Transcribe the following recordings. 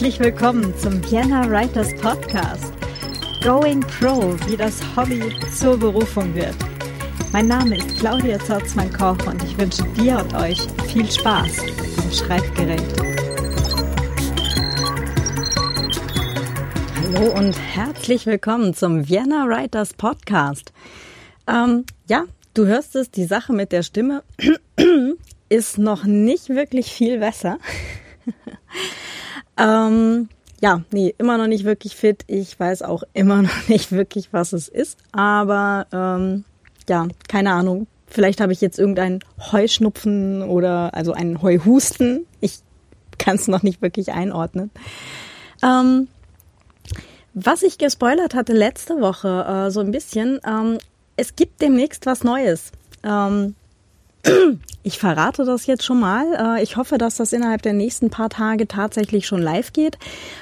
herzlich willkommen zum Vienna Writers Podcast. Going Pro, wie das Hobby zur Berufung wird. Mein Name ist Claudia Zorzmann-Koch und ich wünsche dir und euch viel Spaß am Schreibgerät. Hallo und herzlich willkommen zum Vienna Writers Podcast. Ähm, ja, du hörst es, die Sache mit der Stimme ist noch nicht wirklich viel besser. ähm, ja, nee, immer noch nicht wirklich fit. Ich weiß auch immer noch nicht wirklich, was es ist. Aber ähm, ja, keine Ahnung. Vielleicht habe ich jetzt irgendeinen Heuschnupfen oder also einen Heuhusten. Ich kann es noch nicht wirklich einordnen. Ähm, was ich gespoilert hatte letzte Woche, äh, so ein bisschen, ähm, es gibt demnächst was Neues. Ähm, ich verrate das jetzt schon mal. Äh, ich hoffe, dass das innerhalb der nächsten paar Tage tatsächlich schon live geht.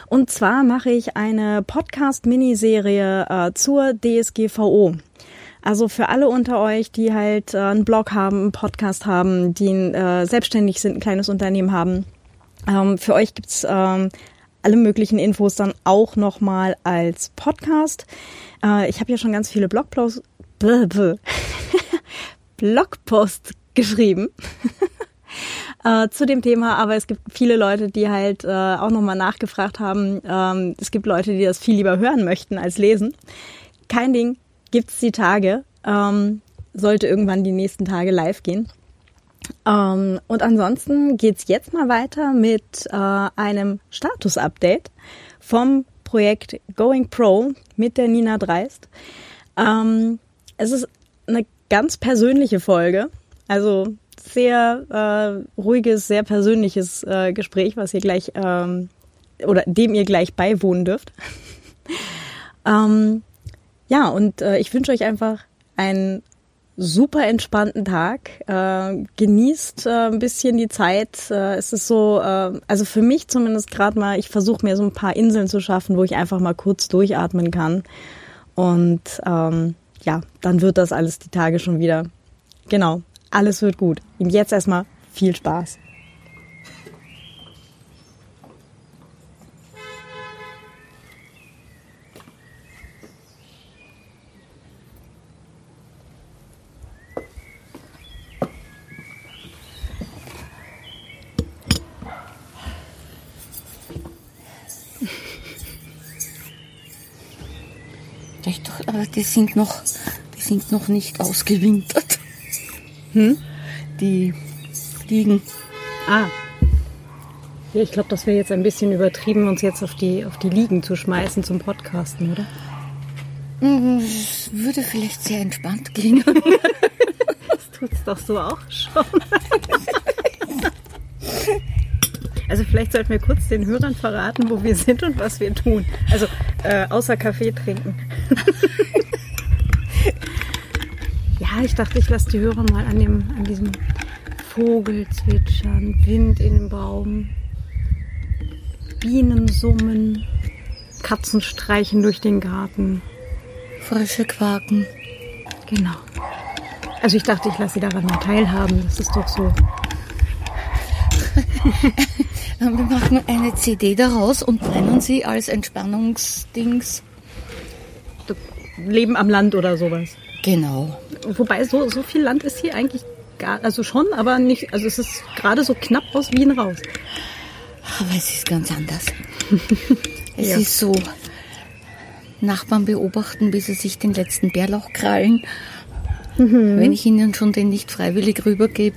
Und zwar mache ich eine Podcast-Miniserie äh, zur DSGVO. Also für alle unter euch, die halt äh, einen Blog haben, einen Podcast haben, die selbstständig sind, ein kleines Unternehmen haben. Ähm, für euch gibt's ähm, alle möglichen Infos dann auch nochmal als Podcast. Ich habe ja schon ganz viele Blogposts Blogpost geschrieben äh, zu dem Thema, aber es gibt viele Leute, die halt äh, auch nochmal nachgefragt haben. Ähm, es gibt Leute, die das viel lieber hören möchten als lesen. Kein Ding, gibt's die Tage. Ähm, sollte irgendwann die nächsten Tage live gehen. Ähm, und ansonsten geht's jetzt mal weiter mit äh, einem Status-Update vom Projekt Going Pro mit der Nina Dreist. Ähm, es ist eine ganz persönliche Folge. Also sehr äh, ruhiges, sehr persönliches äh, Gespräch, was ihr gleich ähm, oder dem ihr gleich beiwohnen dürft. ähm, ja, und äh, ich wünsche euch einfach einen super entspannten Tag. Äh, genießt äh, ein bisschen die Zeit. Äh, es ist so, äh, also für mich zumindest gerade mal, ich versuche mir so ein paar Inseln zu schaffen, wo ich einfach mal kurz durchatmen kann. Und ähm, ja, dann wird das alles die Tage schon wieder. Genau, alles wird gut. Und jetzt erstmal viel Spaß. aber die sind noch, die sind noch nicht ausgewintert. Hm? Die liegen. Ah. Ja, ich glaube, das wäre jetzt ein bisschen übertrieben, uns jetzt auf die, auf die Liegen zu schmeißen zum Podcasten, oder? Das würde vielleicht sehr entspannt gehen. das tut es doch so auch schon. Also vielleicht sollten wir kurz den Hörern verraten, wo wir sind und was wir tun. Also äh, außer Kaffee trinken. ja, ich dachte, ich lasse die Hörer mal an, dem, an diesem Vogel zwitschern, Wind in den Baum, Bienen summen, Katzen streichen durch den Garten. Frösche quaken. Genau. Also ich dachte, ich lasse sie daran mal teilhaben. Das ist doch so. Wir machen eine CD daraus und brennen sie als Entspannungsdings. Leben am Land oder sowas. Genau. Wobei so, so viel Land ist hier eigentlich gar, also schon, aber nicht, also es ist gerade so knapp aus Wien raus. Aber es ist ganz anders. es ja. ist so, Nachbarn beobachten, bis sie sich den letzten Bärlauch krallen. Mhm. Wenn ich ihnen schon den nicht freiwillig rübergebe.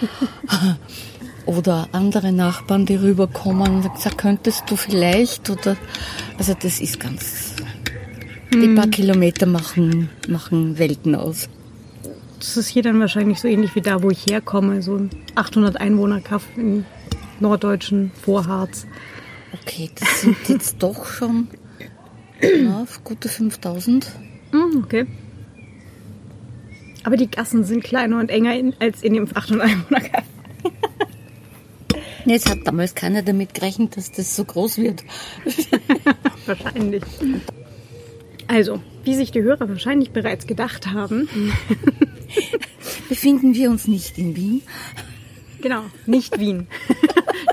oder andere Nachbarn, die rüberkommen und sagen, könntest du vielleicht oder also das ist ganz. Die paar Kilometer machen machen Welten aus. Das ist hier dann wahrscheinlich so ähnlich wie da, wo ich herkomme, so ein 800 Einwohner Kaff im norddeutschen Vorharz. Okay, das sind jetzt doch schon na, gute 5000. Hm, okay. Aber die Gassen sind kleiner und enger in, als in dem 800 Einwohner Kaff. Jetzt hat damals keiner damit gerechnet, dass das so groß wird. wahrscheinlich. Also, wie sich die Hörer wahrscheinlich bereits gedacht haben, befinden wir uns nicht in Wien. Genau, nicht Wien.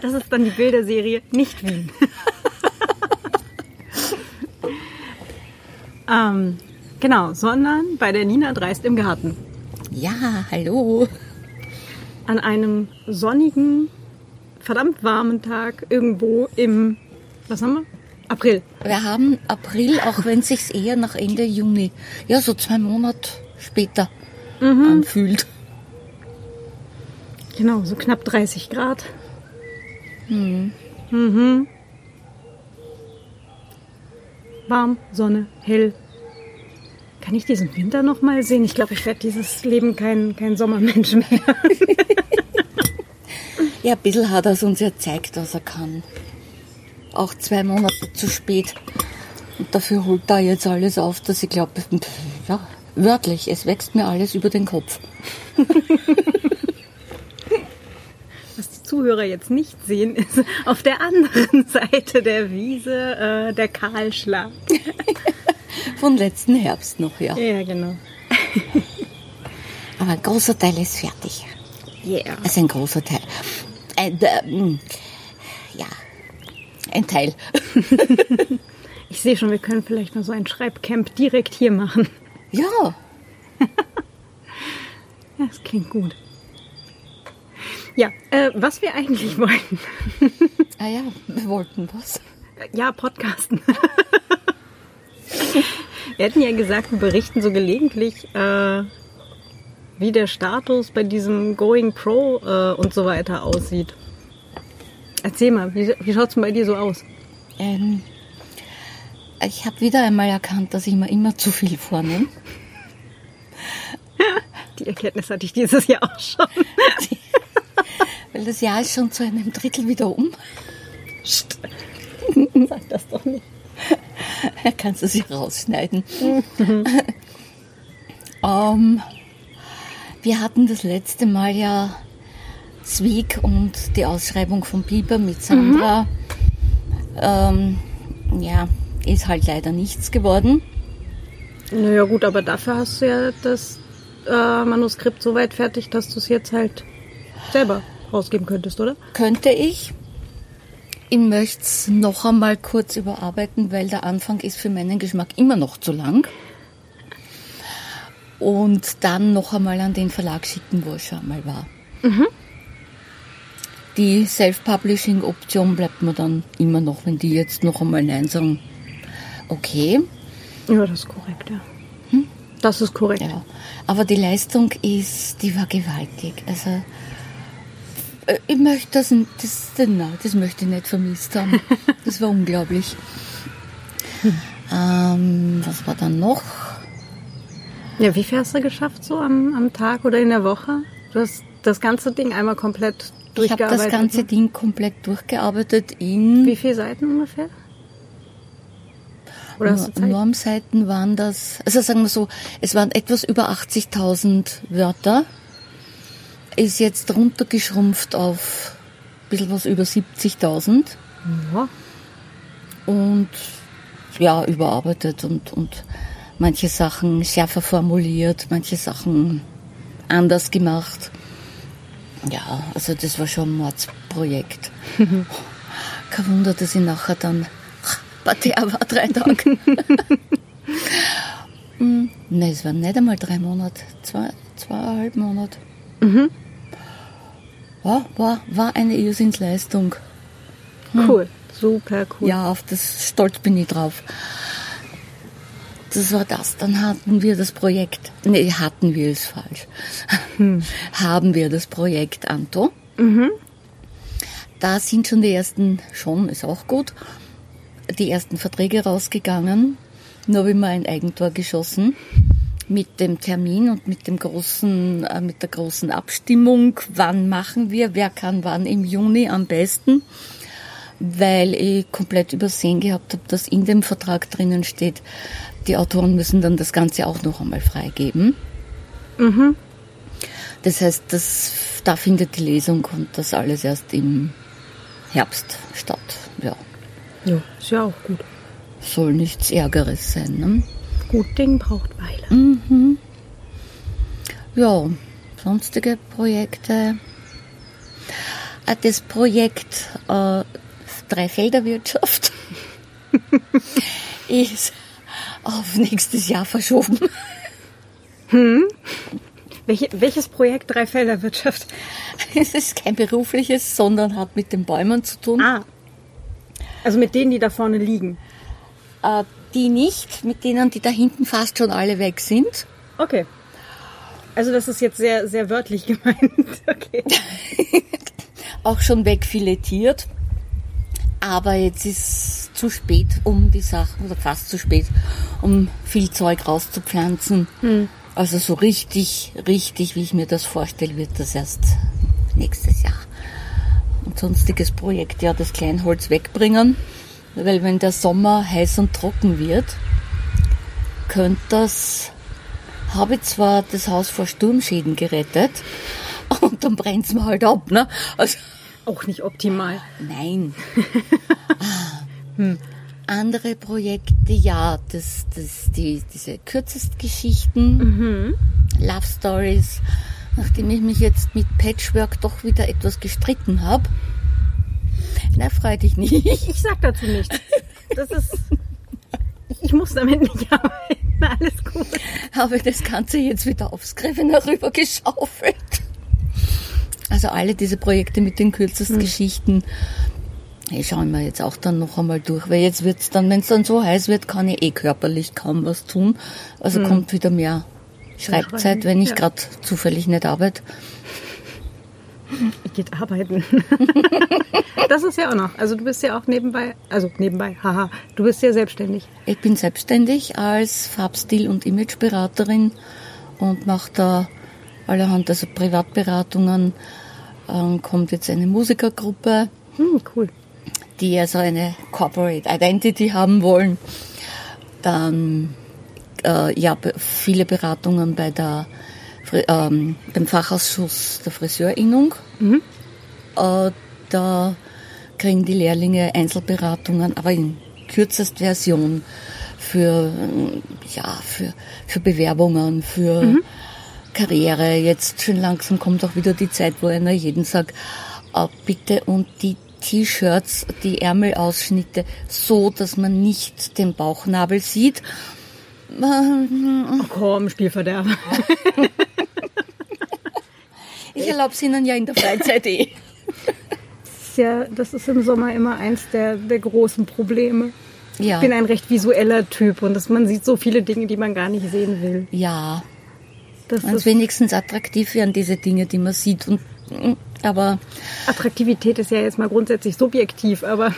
Das ist dann die Bilderserie Nicht Wien. ähm, genau, sondern bei der Nina Dreist im Garten. Ja, hallo. An einem sonnigen, verdammt warmen Tag irgendwo im, was haben wir? April. Wir haben April, auch wenn es sich eher nach Ende Juni, ja so zwei Monate später anfühlt. Genau, so knapp 30 Grad. Mhm. Warm, Sonne, hell. Kann ich diesen Winter noch mal sehen? Ich glaube, ich werde dieses Leben kein, kein Sommermensch mehr. Ja, ein bisschen hat er es uns ja gezeigt, was er kann. Auch zwei Monate zu spät. Und dafür holt er jetzt alles auf, dass ich glaube, ja, wörtlich, es wächst mir alles über den Kopf. Was die Zuhörer jetzt nicht sehen, ist auf der anderen Seite der Wiese äh, der Kahlschlag. Von letzten Herbst noch, ja. Ja, genau. Aber ein großer Teil ist fertig. Yeah. Also ein großer Teil. Ein, äh, ja, ein Teil. Ich sehe schon, wir können vielleicht mal so ein Schreibcamp direkt hier machen. Ja, Ja, das klingt gut. Ja, äh, was wir eigentlich wollten. ah ja, wir wollten was. Ja, Podcasten. wir hatten ja gesagt, wir berichten so gelegentlich, äh, wie der Status bei diesem Going Pro äh, und so weiter aussieht. Erzähl mal, wie, wie schaut's denn bei dir so aus? Ähm, ich habe wieder einmal erkannt, dass ich mir immer zu viel vornehme. Die Erkenntnis hatte ich dieses Jahr auch schon. Weil das Jahr ist schon zu einem Drittel wieder um. Sag das doch nicht. Da kannst du sie rausschneiden. ähm, wir hatten das letzte Mal ja Zwieg und die Ausschreibung von Biber mit Sandra. Ähm, ja, ist halt leider nichts geworden. Naja gut, aber dafür hast du ja das äh, Manuskript so weit fertig, dass du es jetzt halt selber rausgeben könntest, oder? Könnte ich. Ich möchte es noch einmal kurz überarbeiten, weil der Anfang ist für meinen Geschmack immer noch zu lang. Und dann noch einmal an den Verlag schicken, wo es schon einmal war. Die Self-Publishing-Option bleibt mir dann immer noch, wenn die jetzt noch einmal Nein sagen. Okay, Ja, das ist korrekt, ja. Das ist korrekt. ja. Aber die Leistung ist, die war gewaltig. Also, äh, ich möchte das, das, nein, das möchte ich nicht vermisst haben. Das war unglaublich. Ähm, was war dann noch? Ja, wie viel hast du geschafft so am, am Tag oder in der Woche? Du hast das ganze Ding einmal komplett Ich habe das ganze ne? Ding komplett durchgearbeitet in Wie viele Seiten ungefähr? Oder? Normseiten waren das, also sagen wir so, es waren etwas über 80.000 Wörter. Ist jetzt runtergeschrumpft auf ein bisschen was über 70.000 Ja. und ja, überarbeitet und, und manche Sachen schärfer formuliert, manche Sachen anders gemacht. Ja, also das war schon ein Mordsprojekt. Kein Wunder, dass ich nachher dann Parterre war, drei Tage. Hm, Nein, es waren nicht einmal drei Monate, zwei, zweieinhalb Monate. Ja, war, war eine Irrsinnsleistung. Cool. Super cool. Ja, auf das stolz bin ich drauf. Das war das. Dann hatten wir das Projekt. Nee, hatten wir es falsch. Haben wir das Projekt Anto. Da sind schon die ersten, schon, ist auch gut, die ersten Verträge rausgegangen. Nur habe ich mal ein Eigentor geschossen mit dem Termin und mit dem großen, äh, mit der großen Abstimmung. Wann machen wir? Wer kann wann im Juni am besten? weil ich komplett übersehen gehabt habe, dass in dem Vertrag drinnen steht, die Autoren müssen dann das Ganze auch noch einmal freigeben. Das heißt, das, da findet die Lesung und das alles erst im Herbst statt. Ja, Ja, ist ja auch gut. soll nichts Ärgeres sein. Ne? Gut Ding braucht Weile. Ja, sonstige Projekte. Ah, Das Projekt äh, Dreifelderwirtschaft ist auf nächstes Jahr verschoben. Welche, welches Projekt Dreifelderwirtschaft? Es ist kein berufliches, sondern hat mit den Bäumen zu tun. Ah. Also mit denen, die da vorne liegen. Äh, die nicht, mit denen, die da hinten fast schon alle weg sind. Okay. Also das ist jetzt sehr, sehr wörtlich gemeint. Okay. Auch schon wegfiletiert. Aber jetzt ist zu spät, um die Sachen, oder fast zu spät, um viel Zeug rauszupflanzen. Also so richtig, richtig, wie ich mir das vorstelle, wird das erst nächstes Jahr. Und sonstiges Projekt, ja, das Kleinholz wegbringen. Weil wenn der Sommer heiß und trocken wird, könnte das, habe ich zwar das Haus vor Sturmschäden gerettet, und dann brennt's mir halt ab, ne? Also, Auch nicht optimal. Nein. hm. Andere Projekte, ja, das, das, die, diese Kürzestgeschichten, Love Stories, nachdem ich mich jetzt mit Patchwork doch wieder etwas gestritten habe. Na, freu dich nicht. Ich sag dazu nichts. Das ist. Ich muss damit nicht arbeiten. Alles gut. Habe das Ganze jetzt wieder aufs Grifener rüber geschaufelt. Also alle diese Projekte mit den kürzesten Geschichten, ich schaue mir jetzt auch dann noch einmal durch, weil jetzt wird's dann, wenn es dann so heiß wird, kann ich eh körperlich kaum was tun. Also kommt wieder mehr Schreibzeit, wenn ich Ja. gerade zufällig nicht arbeite. Ich geht arbeiten. Das ist ja auch noch. Also du bist ja auch nebenbei, also nebenbei, haha, du bist ja selbstständig. Ich bin selbstständig als Farbstil- und Imageberaterin und mache da allerhand, also Privatberatungen. Ähm, kommt jetzt eine Musikergruppe, Hm, cool. Die also eine Corporate Identity haben wollen. Dann äh, ja, viele Beratungen bei der, ähm, beim Fachausschuss der Friseurinnung. Äh, da kriegen die Lehrlinge Einzelberatungen, aber in kürzest Version für, äh, ja, für, für Bewerbungen, für Karriere. Jetzt schön langsam kommt auch wieder die Zeit, wo einer jeden sagt, äh, bitte und die T-Shirts, die Ärmelausschnitte so, dass man nicht den Bauchnabel sieht. Oh, komm, Spielverderber. Ich erlaube es Ihnen ja in der Freizeit eh. Das ist ja, das ist im Sommer immer eins der, der großen Probleme. Ja, Ich bin ein recht visueller Typ und dass man sieht so viele Dinge, die man gar nicht sehen will. ja. Das wenigstens attraktiv werden diese Dinge, die man sieht. Und, aber Attraktivität ist ja jetzt mal grundsätzlich subjektiv, aber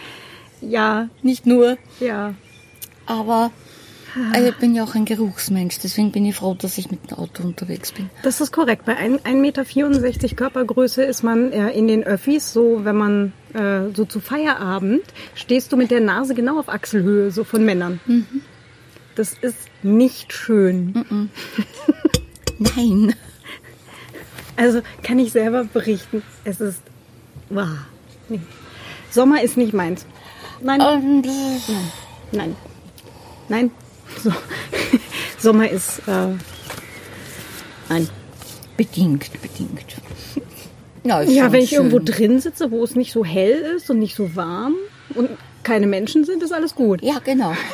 ja, nicht nur. ja. Aber äh, ich bin ja auch ein Geruchsmensch. Deswegen bin ich froh, dass ich mit dem Auto unterwegs bin. Das ist korrekt. Bei ein- 1,64 Meter Körpergröße ist man in den Öffis so, wenn man äh, so zu Feierabend stehst du mit der Nase genau auf Achselhöhe, so von Männern. Das ist nicht schön. Nein. Also kann ich selber berichten, es ist wow. Nee. Sommer ist nicht meins. Nein, Und, nein, nein. So. Sommer ist äh, nein. bedingt, bedingt. Ja, Ja, wenn ich schön. irgendwo drin sitze, wo es nicht so hell ist und nicht so warm und keine Menschen sind, ist alles gut. Ja, genau.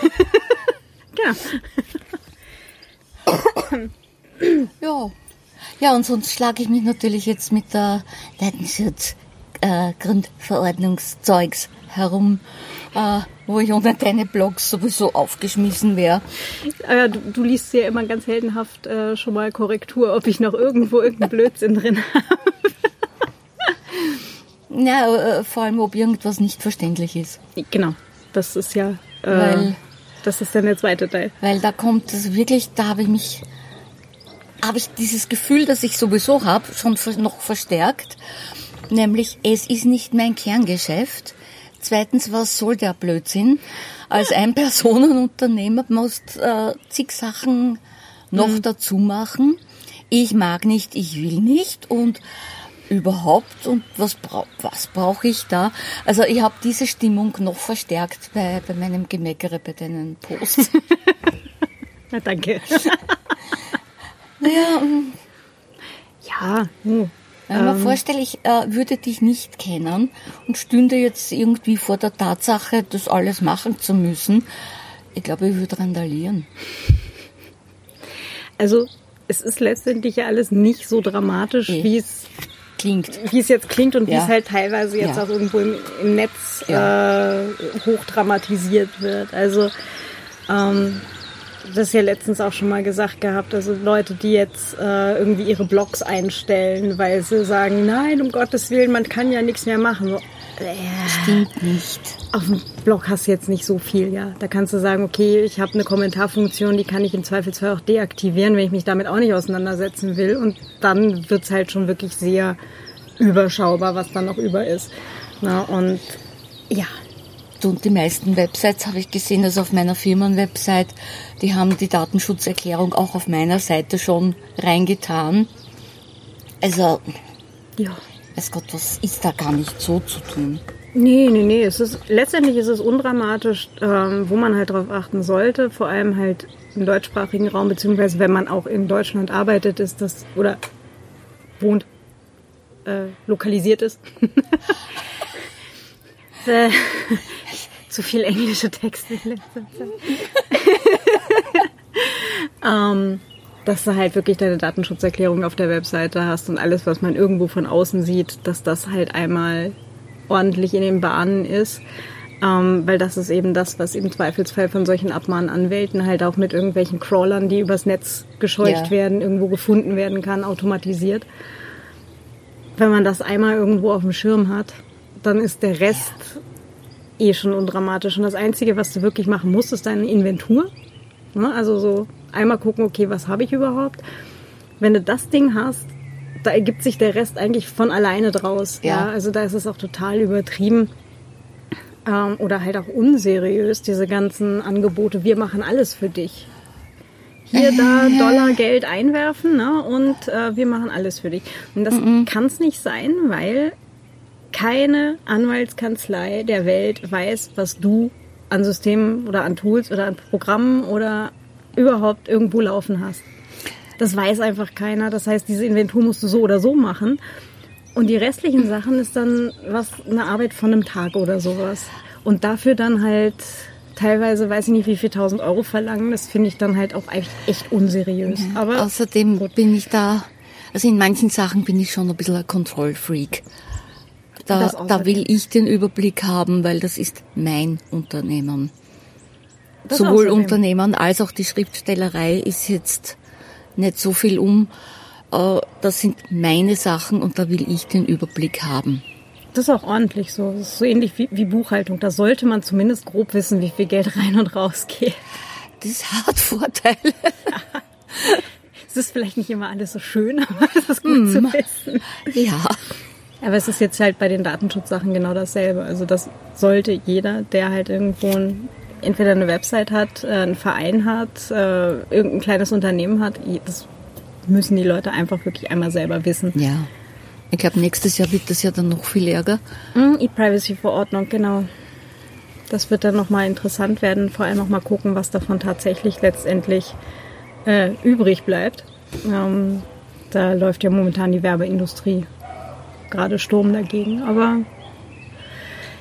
Ja. Ja. Ja, und sonst schlage ich mich natürlich jetzt mit der Datenschutz äh, herum, äh, wo ich ohne deine Blogs sowieso aufgeschmissen wäre. Äh, du, du liest ja immer ganz heldenhaft äh, schon mal Korrektur, ob ich noch irgendwo irgendeinen Blödsinn drin habe. Ja, äh, vor allem, ob irgendwas nicht verständlich ist. Genau. Das ist ja, äh, Weil- das ist dann der zweite Teil. Weil da kommt es wirklich, da habe ich mich, habe ich dieses Gefühl, das ich sowieso habe, schon noch verstärkt. Nämlich, es ist nicht mein Kerngeschäft. Zweitens, was soll der Blödsinn? Als Ein-Personen-Unternehmer musst äh, zig Sachen noch dazu machen. Ich mag nicht, ich will nicht und überhaupt und was, brau was brauche ich da? Also ich habe diese Stimmung noch verstärkt bei, bei meinem Gemeckere bei deinen Posts. Na, danke. Naja, ähm, ja, hm. wenn ich mir vorstelle, ich äh, würde dich nicht kennen und stünde jetzt irgendwie vor der Tatsache, das alles machen zu müssen, Ich glaube, ich würde randalieren. Also es ist letztendlich ja alles nicht so dramatisch, Nee. wie es Klingt. wie es jetzt klingt und wie Ja. es halt teilweise jetzt Ja. auch irgendwo im, im Netz Ja. äh, hochdramatisiert wird. Also ähm, das ja letztens auch schon mal gesagt gehabt, also Leute, die jetzt äh, irgendwie ihre Blogs einstellen, weil sie sagen, nein, um Gottes Willen, man kann ja nichts mehr machen. So, äh, Stimmt nicht. auf dem Blog hast du jetzt nicht so viel, ja. Da kannst du sagen, okay, ich habe eine Kommentarfunktion, die kann ich im Zweifelsfall auch deaktivieren, wenn ich mich damit auch nicht auseinandersetzen will. Und dann wird's halt schon wirklich sehr überschaubar, was dann noch über ist. Na, und ja, Und die meisten Websites habe ich gesehen, also auf meiner Firmenwebsite, die haben die Datenschutzerklärung auch auf meiner Seite schon reingetan. Also, ja. weiß Gott, was ist da gar nicht so zu tun? Nee, nee, nee. Es ist, letztendlich ist es undramatisch, ähm, wo man halt drauf achten sollte, vor allem halt im deutschsprachigen Raum, beziehungsweise wenn man auch in Deutschland arbeitet, ist das, oder wohnt, äh, lokalisiert ist. äh, zu viel englische Texte in letzter Zeit. ähm, dass du halt wirklich deine Datenschutzerklärung auf der Webseite hast und alles, was man irgendwo von außen sieht, dass das halt einmal ordentlich in den Bahnen ist. Ähm, weil das ist eben das, was im Zweifelsfall von solchen Abmahnanwälten halt auch mit irgendwelchen Crawlern, die übers Netz gescheucht Ja. werden, irgendwo gefunden werden kann, automatisiert. Wenn man das einmal irgendwo auf dem Schirm hat, dann ist der Rest eh schon undramatisch. Und das Einzige, was du wirklich machen musst, ist deine Inventur. Ne? Also so einmal gucken, okay, was habe ich überhaupt? Wenn du das Ding hast, da ergibt sich der Rest eigentlich von alleine draus. Ja. Ja. Also da ist es auch total übertrieben ähm, oder halt auch unseriös, diese ganzen Angebote. Wir machen alles für dich. Hier, da, Dollar, Geld einwerfen ne? und äh, wir machen alles für dich. Und das kann es nicht sein, weil keine Anwaltskanzlei der Welt weiß, was du an Systemen oder an Tools oder an Programmen oder überhaupt irgendwo laufen hast. Das weiß einfach keiner. Das heißt, diese Inventur musst du so oder so machen. Und die restlichen Sachen ist dann was eine Arbeit von einem Tag oder sowas. Und dafür dann halt teilweise, weiß ich nicht, wie viel tausend Euro verlangen, das finde ich dann halt auch echt, echt unseriös. Aber Außerdem bin ich da, also in manchen Sachen bin ich schon ein bisschen ein Kontrollfreak. Da, da will ich den Überblick haben, weil das ist mein Unternehmen. Das Sowohl außerdem. Unternehmen als auch die Schriftstellerei ist jetzt nicht so viel um. Äh, Das sind meine Sachen und da will ich den Überblick haben. Das ist auch ordentlich so. Das ist so ähnlich wie, wie Buchhaltung. Da sollte man zumindest grob wissen, wie viel Geld rein und raus geht. Das hat Vorteile. Es ist vielleicht nicht immer alles so schön, aber es ist gut zu wissen. Ja. Aber es ist jetzt halt bei den Datenschutzsachen genau dasselbe. Also das sollte jeder, der halt irgendwo ein, entweder eine Website hat, äh, einen Verein hat, äh, irgendein kleines Unternehmen hat, das müssen die Leute einfach wirklich einmal selber wissen. Ja. Ich glaube, nächstes Jahr wird das ja dann noch viel ärger. Mm, E-Privacy-Verordnung, genau. Das wird dann nochmal interessant werden. Vor allem nochmal gucken, was davon tatsächlich letztendlich äh, übrig bleibt. Ähm, da läuft ja momentan die Werbeindustrie gerade Sturm dagegen. Aber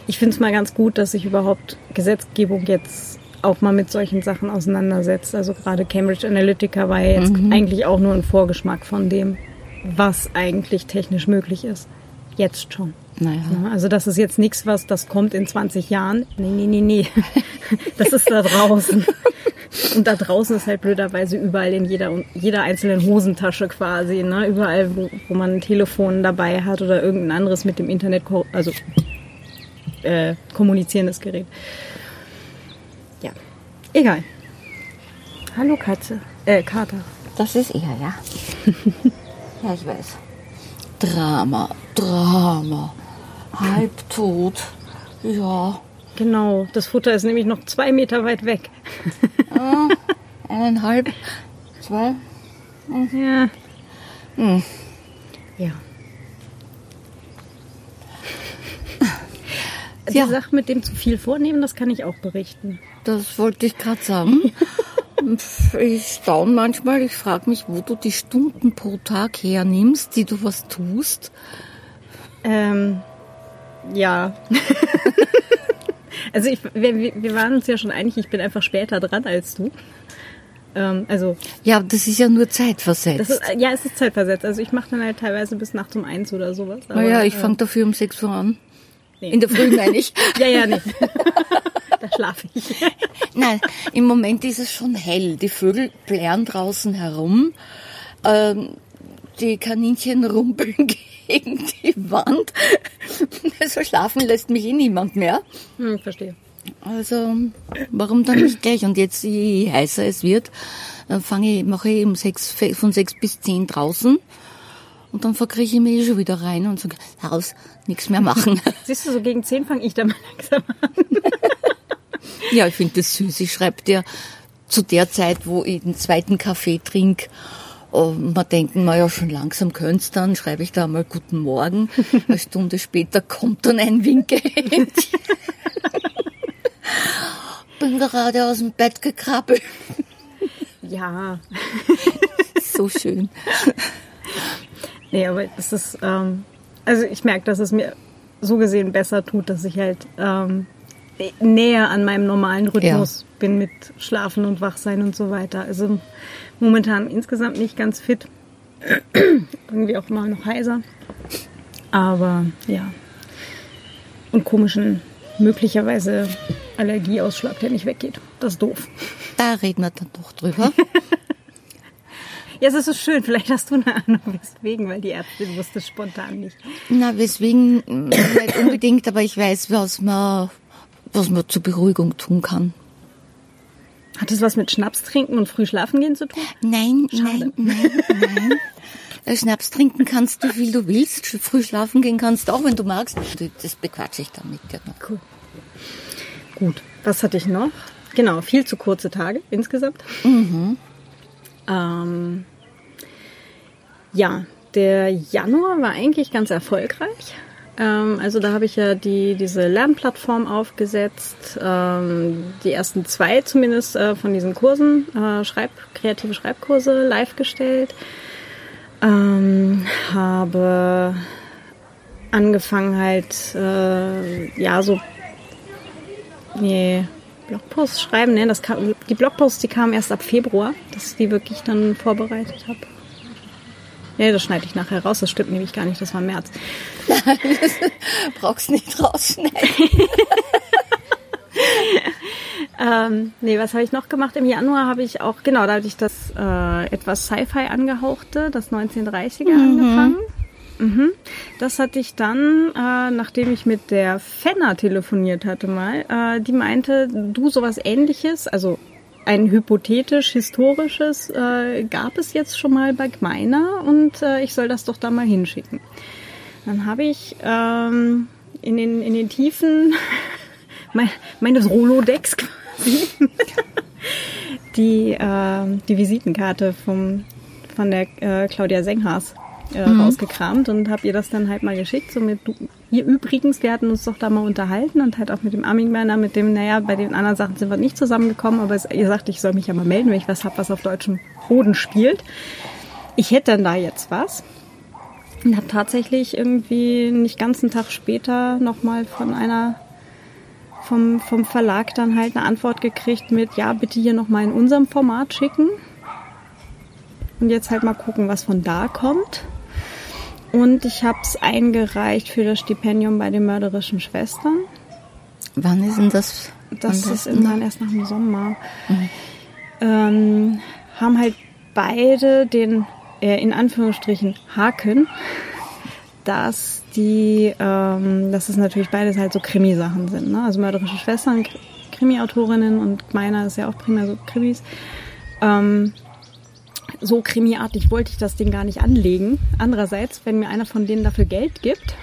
ich finde es mal ganz gut, dass sich überhaupt Gesetzgebung jetzt auch mal mit solchen Sachen auseinandersetzt. Also gerade Cambridge Analytica war ja jetzt eigentlich auch nur ein Vorgeschmack von dem, was eigentlich technisch möglich ist. Jetzt schon. Naja. Ja, also das ist jetzt nichts, was das kommt in 20 Jahren. Nee, nee, nee, nee. Das ist da draußen. Und da draußen ist halt blöderweise überall in jeder, jeder einzelnen Hosentasche quasi, ne? Überall, wo, wo man ein Telefon dabei hat oder irgendein anderes mit dem Internet, also äh, kommunizierendes Gerät. Ja, egal. Hallo Katze, äh, Kater. Das ist er, ja. ja, ich weiß. Drama, Drama. Halbtot. Ja. Genau, das Futter ist nämlich noch zwei Meter weit weg. Eineinhalb, zwei. Ja. Ja. Die Ja. Sache mit dem zu viel vornehmen, das kann ich auch berichten. Das wollte ich gerade sagen. Ich staune manchmal, ich frage mich, wo du die Stunden pro Tag hernimmst, die du was tust. Ähm, ja. Also ich, wir, wir waren uns ja schon einig, ich bin einfach später dran als du. Ähm, also ja, das ist ja nur zeitversetzt. Ist, ja, es ist zeitversetzt. Also ich mache dann halt teilweise bis nachts um eins oder sowas. Aber, naja, ich äh, fange dafür um sechs Uhr an. Nee. In der Früh meine ich. ja, ja, nee. da schlafe ich. Nein, im Moment ist es schon hell. Die Vögel plären draußen herum. Ähm, die Kaninchen rumpeln gegen die Wand. Also schlafen lässt mich eh niemand mehr. Hm, verstehe. Also, warum dann nicht gleich? Und jetzt, je heißer es wird, dann fange mache ich um sechs, von sechs bis zehn draußen. Und dann verkrieche ich mich eh schon wieder rein und sage, raus, nichts mehr machen. Siehst du, so gegen zehn fange ich dann mal langsam an. ja, ich finde das süß. Ich schreibe dir zu der Zeit, wo ich den zweiten Kaffee trinke, man denken, na ja, schon langsam könnt's dann, schreibe ich da mal Guten Morgen. Eine Stunde später kommt dann ein Winkehändchen. Bin gerade aus dem Bett gekrabbelt. Ja. so schön. Nee, aber es ist, ähm, also ich merke, dass es mir so gesehen besser tut, dass ich halt ähm, näher an meinem normalen Rhythmus ja. bin mit Schlafen und Wachsein und so weiter. Also momentan insgesamt nicht ganz fit. Irgendwie auch mal noch heiser. Aber ja. Und komischen, möglicherweise Allergieausschlag, der nicht weggeht. Das ist doof. Da reden wir dann doch drüber. ja, es ist so schön. Vielleicht hast du eine Ahnung, weswegen, weil die Ärztin wusste es spontan nicht. Na, weswegen nicht unbedingt, aber ich weiß, was man, was man zur Beruhigung tun kann. Hat das was mit Schnaps trinken und früh schlafen gehen zu tun? Nein, Schade. nein, nein, nein. Äh, Schnaps trinken kannst du, wie du willst. Früh schlafen gehen kannst, auch wenn du magst. Das bequatsche ich dann mit dir noch. Cool. Gut. Was hatte ich noch? Genau, viel zu kurze Tage insgesamt. Mhm. Ähm, ja, der Januar war eigentlich ganz erfolgreich. Ähm, also da habe ich ja die, diese Lernplattform aufgesetzt, ähm, die ersten zwei zumindest äh, von diesen Kursen, äh, Schreib, kreative Schreibkurse live gestellt. Ähm, habe angefangen halt, äh, ja, so, nee, Blogposts schreiben, ne, das kam, die Blogposts, die kamen erst ab Februar, dass ich die wirklich dann vorbereitet habe. Nee, das schneide ich nachher raus. Das stimmt nämlich gar nicht. Das war März. Nein, das brauchst nicht rausschneiden. ähm, nee, was habe ich noch gemacht? Im Januar habe ich auch, genau, da hatte ich das äh, etwas Sci-Fi angehauchte, das 1930er mhm. angefangen. Mhm. Das hatte ich dann, äh, nachdem ich mit der Fenner telefoniert hatte mal, äh, die meinte, du sowas ähnliches, also ein hypothetisch-historisches äh, gab es jetzt schon mal bei Gmeiner und äh, ich soll das doch da mal hinschicken. Dann habe ich ähm, in, den, in den Tiefen mein, meines Rolodecks die, äh, die Visitenkarte vom, von der äh, Claudia Senghas äh, mhm. rausgekramt und habe ihr das dann halt mal geschickt. So mit, du, ihr übrigens, wir hatten uns doch da mal unterhalten und halt auch mit dem Armin Werner, mit dem, naja, bei den anderen Sachen sind wir nicht zusammengekommen, aber es, ihr sagt, ich soll mich ja mal melden, wenn ich was hab, was auf deutschem Boden spielt. Ich hätte dann da jetzt was. Und habe tatsächlich irgendwie nicht ganzen Tag später nochmal von einer vom, vom Verlag dann halt eine Antwort gekriegt mit, ja, bitte hier nochmal in unserem Format schicken. Und jetzt halt mal gucken, was von da kommt. Und ich habe es eingereicht für das Stipendium bei den mörderischen Schwestern. Wann ist denn das? Das ist irgendwann erst nach dem Sommer. Mhm. Ähm, haben halt beide den, äh, in Anführungsstrichen, Haken, dass die, ähm, dass es natürlich beides halt so Krimisachen sind. Ne? Also mörderische Schwestern, Krimi-Autorinnen und meiner ist ja auch primär so Krimis. Ähm, so krimiartig wollte ich das Ding gar nicht anlegen. Andererseits, wenn mir einer von denen dafür Geld gibt,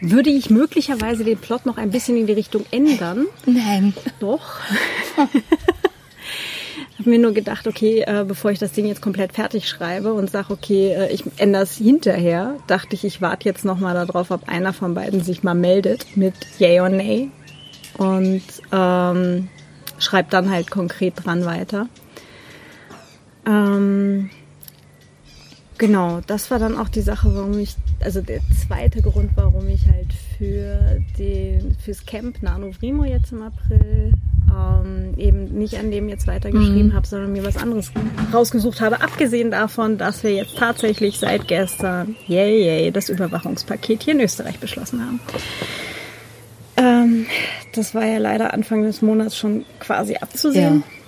würde ich möglicherweise den Plot noch ein bisschen in die Richtung ändern. Nein. Doch. habe mir nur gedacht, okay, äh, bevor ich das Ding jetzt komplett fertig schreibe und sage, okay, äh, ich ändere es hinterher, dachte ich, ich warte jetzt nochmal darauf, ob einer von beiden sich mal meldet mit Yay or Nay und ähm, schreibt dann halt konkret dran weiter. Ähm, genau, das war dann auch die Sache, warum ich also der zweite Grund, warum ich halt für den, fürs Camp Nano Vrimo jetzt im April ähm, eben nicht an dem jetzt weitergeschrieben mhm. habe, sondern mir was anderes rausgesucht habe. Abgesehen davon, dass wir jetzt tatsächlich seit gestern, yay, yay, das Überwachungspaket hier in Österreich beschlossen haben. Ähm, das war ja leider Anfang des Monats schon quasi abzusehen. Ja.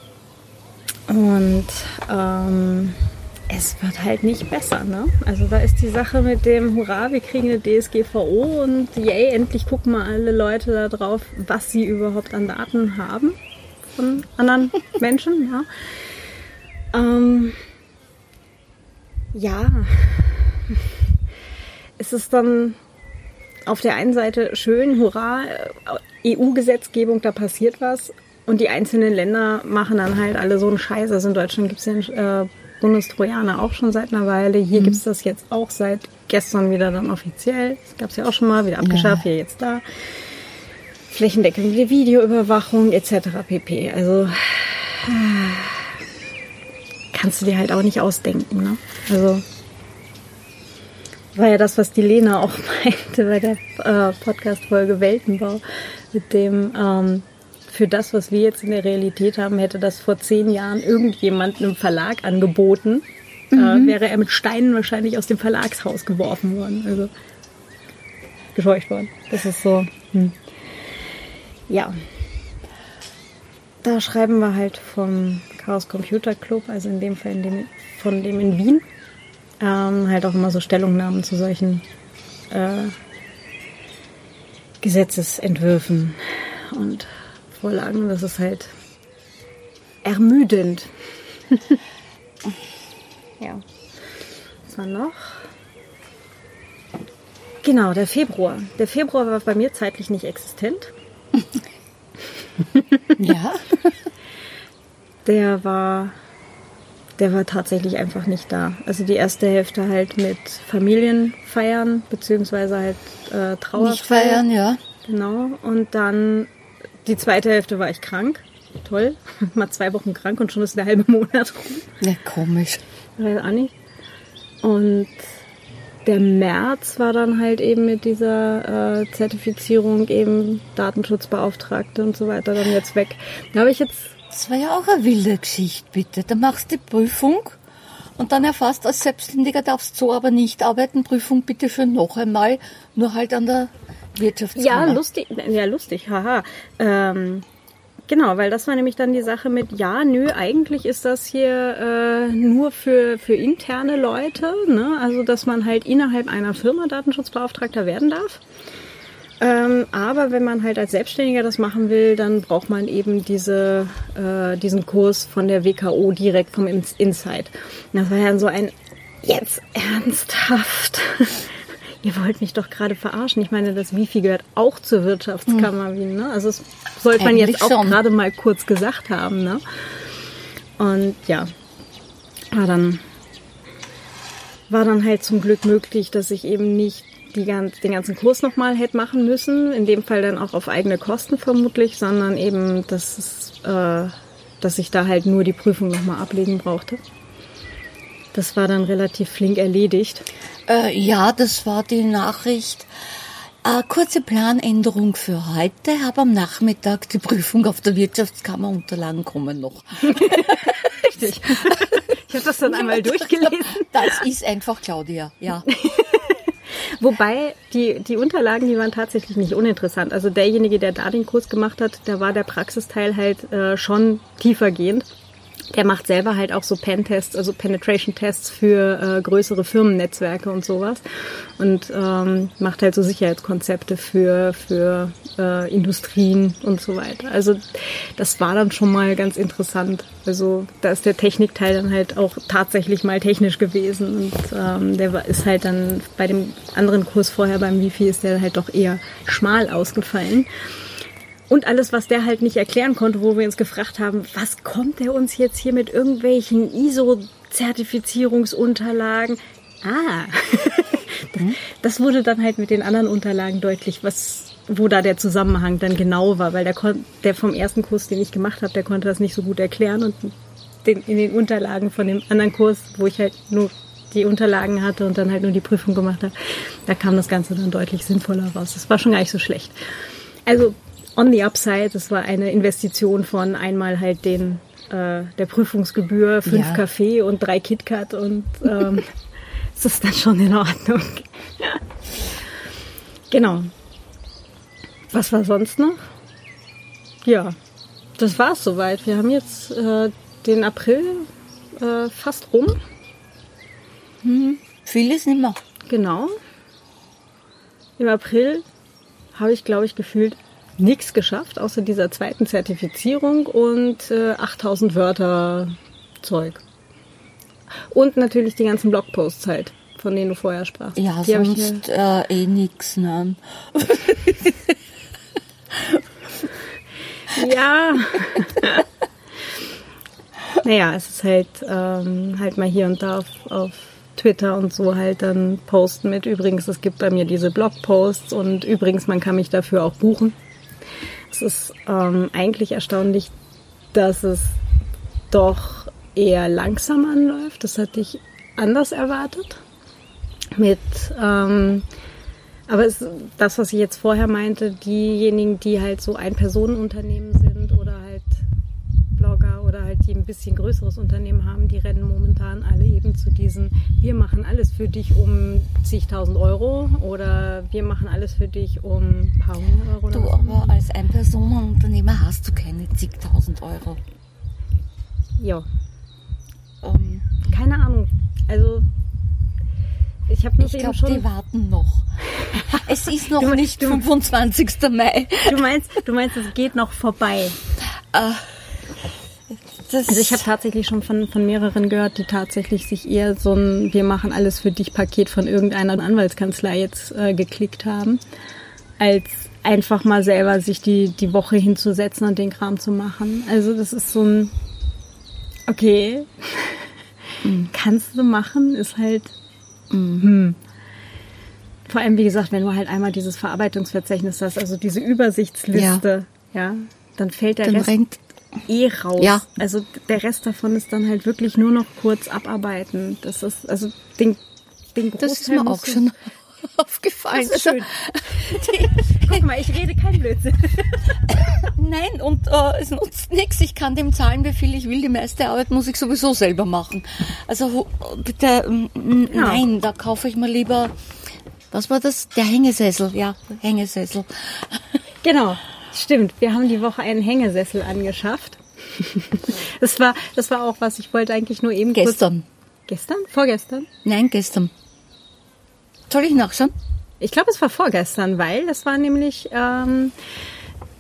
Und ähm, es wird halt nicht besser, ne? Also da ist die Sache mit dem Hurra, wir kriegen eine DSGVO und yay, endlich gucken mal alle Leute da drauf, was sie überhaupt an Daten haben von anderen Menschen, ja. Ähm, ja, es ist dann auf der einen Seite schön, hurra, EU-Gesetzgebung, da passiert was. Und die einzelnen Länder machen dann halt alle so einen Scheiß. Also in Deutschland gibt es ja äh, Bundestrojaner auch schon seit einer Weile. Hier mhm. gibt es das jetzt auch seit gestern wieder dann offiziell. Das gab es ja auch schon mal, wieder abgeschafft, ja. hier jetzt da. Flächendeckende Videoüberwachung etc. pp. Also kannst du dir halt auch nicht ausdenken. Ne? Also war ja das, was die Lena auch meinte bei der äh, Podcast-Folge Weltenbau mit dem ähm, für das, was wir jetzt in der Realität haben, hätte das vor zehn Jahren irgendjemand einem Verlag angeboten, äh, mhm. äh, wäre er mit Steinen wahrscheinlich aus dem Verlagshaus geworfen worden. Also gescheucht worden. Das ist so. Hm. Ja. Da schreiben wir halt vom Chaos Computer Club, also in dem Fall in dem, von dem in Wien, ähm, halt auch immer so Stellungnahmen zu solchen äh, Gesetzesentwürfen. Und Vorlagen. Das ist halt ermüdend. ja. Was war noch? Genau, der Februar. Der Februar war bei mir zeitlich nicht existent. ja. Der war, der war tatsächlich einfach nicht da. Also die erste Hälfte halt mit Familienfeiern beziehungsweise halt äh, Trauerfeiern. Nicht feiern, ja. Genau. Und dann die zweite Hälfte war ich krank. Toll. Mal zwei Wochen krank und schon ist der halbe Monat rum. Ja, komisch. Weiß auch nicht. Und der März war dann halt eben mit dieser äh, Zertifizierung eben Datenschutzbeauftragte und so weiter dann jetzt weg. Da habe ich jetzt. Das war ja auch eine wilde Geschichte, bitte. Da machst du die Prüfung und dann erfasst als Selbstständiger darfst du so aber nicht arbeiten. Prüfung bitte für noch einmal, nur halt an der. Ja, lustig, ja, lustig, haha. Ähm, genau, weil das war nämlich dann die Sache mit, ja, nö, eigentlich ist das hier äh, nur für, für interne Leute, ne? also dass man halt innerhalb einer Firma Datenschutzbeauftragter werden darf. Ähm, aber wenn man halt als Selbstständiger das machen will, dann braucht man eben diese, äh, diesen Kurs von der WKO direkt vom Insight. Das war ja so ein, jetzt ernsthaft ihr wollt mich doch gerade verarschen. Ich meine, das Wifi gehört auch zur Wirtschaftskammer hm. Wien. Ne? Also das sollte man jetzt auch schon. gerade mal kurz gesagt haben. Ne? Und ja, war dann, war dann halt zum Glück möglich, dass ich eben nicht die ganz, den ganzen Kurs nochmal hätte machen müssen. In dem Fall dann auch auf eigene Kosten vermutlich, sondern eben, dass, es, äh, dass ich da halt nur die Prüfung nochmal ablegen brauchte. Das war dann relativ flink erledigt. Äh, ja, das war die Nachricht. Äh, kurze Planänderung für heute, aber am Nachmittag die Prüfung auf der Wirtschaftskammer Unterlagen kommen noch. Richtig. Ich habe das dann einmal durchgelesen. Das ist einfach Claudia, ja. Wobei die, die Unterlagen, die waren tatsächlich nicht uninteressant. Also derjenige, der da den Kurs gemacht hat, da war der Praxisteil halt äh, schon tiefergehend der macht selber halt auch so Pen-Tests, also Penetration-Tests für äh, größere Firmennetzwerke und sowas und ähm, macht halt so Sicherheitskonzepte für für äh, Industrien und so weiter. Also das war dann schon mal ganz interessant. Also da ist der Technikteil dann halt auch tatsächlich mal technisch gewesen und ähm, der ist halt dann bei dem anderen Kurs vorher beim Wifi ist der halt doch eher schmal ausgefallen. Und alles, was der halt nicht erklären konnte, wo wir uns gefragt haben, was kommt der uns jetzt hier mit irgendwelchen ISO-Zertifizierungsunterlagen? Ah, das wurde dann halt mit den anderen Unterlagen deutlich, was, wo da der Zusammenhang dann genau war, weil der, der vom ersten Kurs, den ich gemacht habe, der konnte das nicht so gut erklären und den, in den Unterlagen von dem anderen Kurs, wo ich halt nur die Unterlagen hatte und dann halt nur die Prüfung gemacht habe, da kam das Ganze dann deutlich sinnvoller raus. Das war schon gar nicht so schlecht. Also on the upside, das war eine Investition von einmal halt den äh, der Prüfungsgebühr, fünf Ja. Kaffee und drei KitKat und ähm, es ist dann schon in Ordnung. genau. Was war sonst noch? Ja, das war's soweit. Wir haben jetzt äh, den April äh, fast rum. Vieles nicht mehr. Genau. Im April habe ich, glaube ich, gefühlt nichts geschafft, außer dieser zweiten Zertifizierung und äh, 8000 Wörter Zeug. Und natürlich die ganzen Blogposts halt, von denen du vorher sprachst. Ja, die habe ich sonst äh, eh nix. Ne? Ja. naja, es ist halt, ähm, halt mal hier und da auf, auf Twitter und so halt dann posten mit. Übrigens, es gibt bei mir diese Blogposts und übrigens, man kann mich dafür auch buchen. Es ist ähm, eigentlich erstaunlich, dass es doch eher langsam anläuft. Das hatte ich anders erwartet. Mit, ähm, aber es, das, was ich jetzt vorher meinte, diejenigen, die halt so ein Personenunternehmen sind oder halt ein bisschen größeres Unternehmen haben, die rennen momentan alle eben zu diesen, wir machen alles für dich um zigtausend Euro oder wir machen alles für dich um ein paar hundert Euro. Du, aber als Ein-Personen-Unternehmer hast du keine zigtausend Euro. Ja, Ähm, keine Ahnung. Also, ich habe nur ich eben glaube, schon... die warten noch. Es ist noch Du- nicht du- 25. Mai. Du meinst, du meinst, es geht noch vorbei. Das Also ich habe tatsächlich schon von, von mehreren gehört, die tatsächlich sich eher so ein Wir machen alles für dich Paket von irgendeiner Anwaltskanzlei jetzt äh, geklickt haben, als einfach mal selber sich die, die Woche hinzusetzen und den Kram zu machen. Also das ist so ein Okay, kannst du machen, ist halt hm. Vor allem, wie gesagt, wenn du halt einmal dieses Verarbeitungsverzeichnis hast, also diese Übersichtsliste, ja, dann fällt der dann Rest rennt eh raus. Ja. Also der Rest davon ist dann halt wirklich nur noch kurz abarbeiten. Das ist, also den, den Großteil Das ist mir auch schon aufgefallen. Das ist schön. Guck mal, ich rede kein Blödsinn. Nein, und äh, es nutzt nichts. Ich kann dem zahlen, wie viel ich will. Die meiste Arbeit muss ich sowieso selber machen. Also bitte, ähm, Ja. nein, da kaufe ich mir lieber, was war das? Der Hängesessel, ja, Hängesessel. Genau, stimmt. Wir haben die Woche einen Hängesessel angeschafft. Das war, das war auch was. Ich wollte eigentlich nur eben Gestern. kurz. Gestern? Vorgestern? Nein, gestern. Soll ich nachschauen? Ich glaube, es war vorgestern, weil das war nämlich, ähm,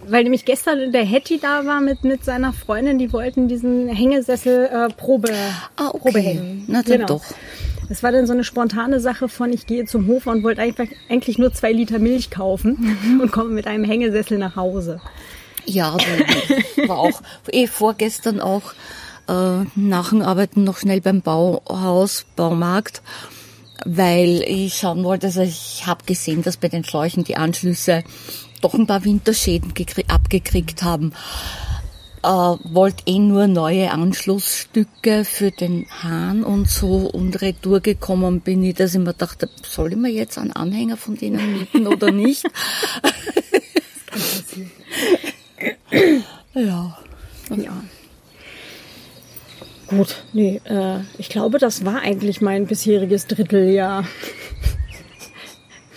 weil nämlich gestern der Hetty da war mit, mit seiner Freundin, die wollten diesen Hängesessel äh, Probe, Ah, okay. Probe hängen. Na dann doch. Das war dann so eine spontane Sache von, ich gehe zum Hof und wollte einfach eigentlich nur zwei Liter Milch kaufen Mhm. und komme mit einem Hängesessel nach Hause. Ja, da war auch eh vorgestern auch äh, nach dem Arbeiten noch schnell beim Bauhaus, Baumarkt, weil ich schauen wollte, also ich habe gesehen, dass bei den Schläuchen die Anschlüsse doch ein paar Winterschäden gekrie- abgekriegt haben. Äh, wollte eh nur neue Anschlussstücke für den Hahn und so und retour gekommen bin ich, dass ich mir dachte, soll ich mir jetzt einen Anhänger von denen mieten oder nicht? ja. Ja. Gut, nee, äh, ich glaube, das war eigentlich mein bisheriges Dritteljahr.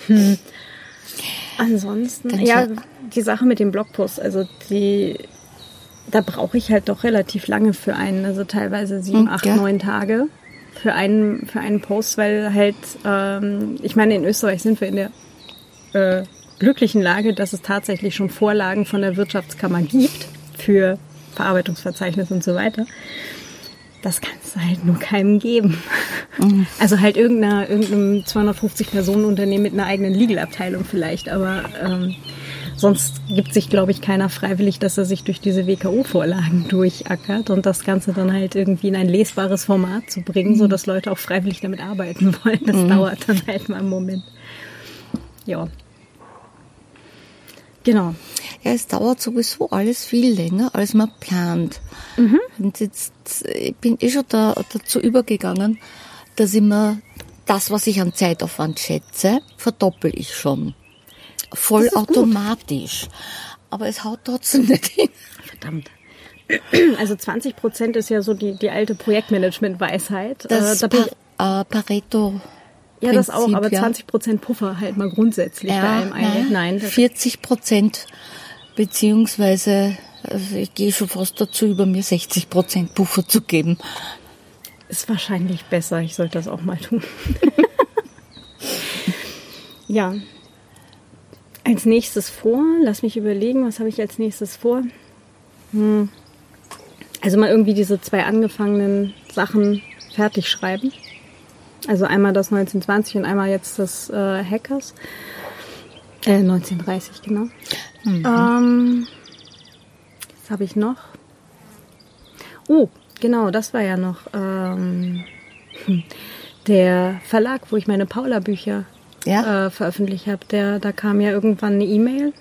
hm. Ansonsten, Dann ja, die Sache mit dem Blogpost, also die, da brauche ich halt doch relativ lange für einen, also teilweise sieben, Hm, acht, ja. neun Tage für einen, für einen Post, weil halt, ähm, ich meine, in Österreich sind wir in der äh, glücklichen Lage, dass es tatsächlich schon Vorlagen von der Wirtschaftskammer gibt für Verarbeitungsverzeichnis und so weiter. Das kannst du halt nur keinem geben. Also halt irgendeiner, irgendeinem 250-Personen-Unternehmen mit einer eigenen Legal-Abteilung vielleicht, aber ähm, sonst gibt sich, glaube ich, keiner freiwillig, dass er sich durch diese WKO-Vorlagen durchackert und das Ganze dann halt irgendwie in ein lesbares Format zu bringen, so dass Leute auch freiwillig damit arbeiten wollen. Das dauert dann halt mal einen Moment. Ja. Genau. Ja, es dauert sowieso alles viel länger, als man plant. Und jetzt ich bin ich schon da, dazu übergegangen, dass immer das, was ich an Zeitaufwand schätze, verdoppel ich schon. Voll automatisch. Aber es haut trotzdem nicht hin. Verdammt. Also 20 Prozent ist ja so die, die alte Projektmanagement-Weisheit. Das äh, pa äh, Pareto. ja, das auch, aber ja. 20 Prozent Puffer halt mal grundsätzlich bei Ja, einem eigentlich. nein, Nein, das 40 Prozent, beziehungsweise also ich gehe schon fast dazu, über mir 60 Prozent Puffer zu geben. ist wahrscheinlich besser. Ich sollte das auch mal tun. ja. Als nächstes vor, lass mich überlegen, was habe ich als nächstes vor? Hm. Also mal irgendwie diese zwei angefangenen Sachen fertig schreiben. Also einmal das 1920 und einmal jetzt das äh, Hackers. Äh, 1930, genau. Ähm, was habe ich noch? Oh, genau, das war ja noch ähm, hm, der Verlag, wo ich meine Paula-Bücher Ja. äh, veröffentlicht habe. Der, da kam ja irgendwann eine E-Mail,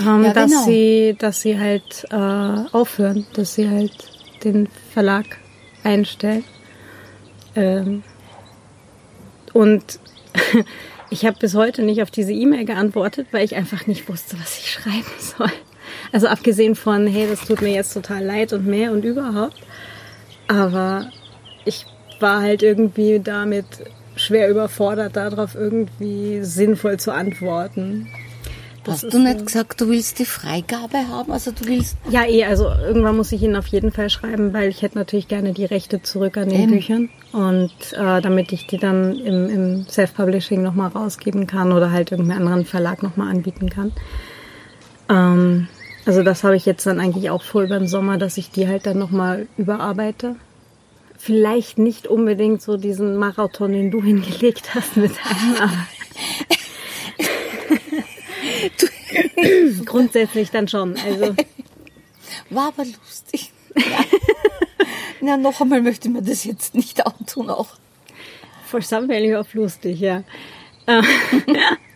ähm, Ja, dass genau. sie, dass sie halt äh, aufhören, dass sie halt den Verlag einstellen. Ähm, und ich habe bis heute nicht auf diese E-Mail geantwortet, weil ich einfach nicht wusste, was ich schreiben soll. Also abgesehen von, hey, das tut mir jetzt total leid und mehr und überhaupt. Aber ich war halt irgendwie damit schwer überfordert, darauf irgendwie sinnvoll zu antworten. Das Hast du nicht so- gesagt, du willst die Freigabe haben? Also du willst Ja, eh, also irgendwann muss ich ihn auf jeden Fall schreiben, weil ich hätte natürlich gerne die Rechte zurück an den Eben. Büchern. Und äh, damit ich die dann im, im Self-Publishing nochmal rausgeben kann oder halt irgendeinen anderen Verlag nochmal anbieten kann. Ähm, also das habe ich jetzt dann eigentlich auch vor über den Sommer, dass ich die halt dann nochmal überarbeite. Vielleicht nicht unbedingt so diesen Marathon, den du hingelegt hast mit einem, aber grundsätzlich dann schon. Also War aber lustig. Ja. Na, noch einmal möchte mir das jetzt nicht antun auch. For some value of lustig, ja. Äh,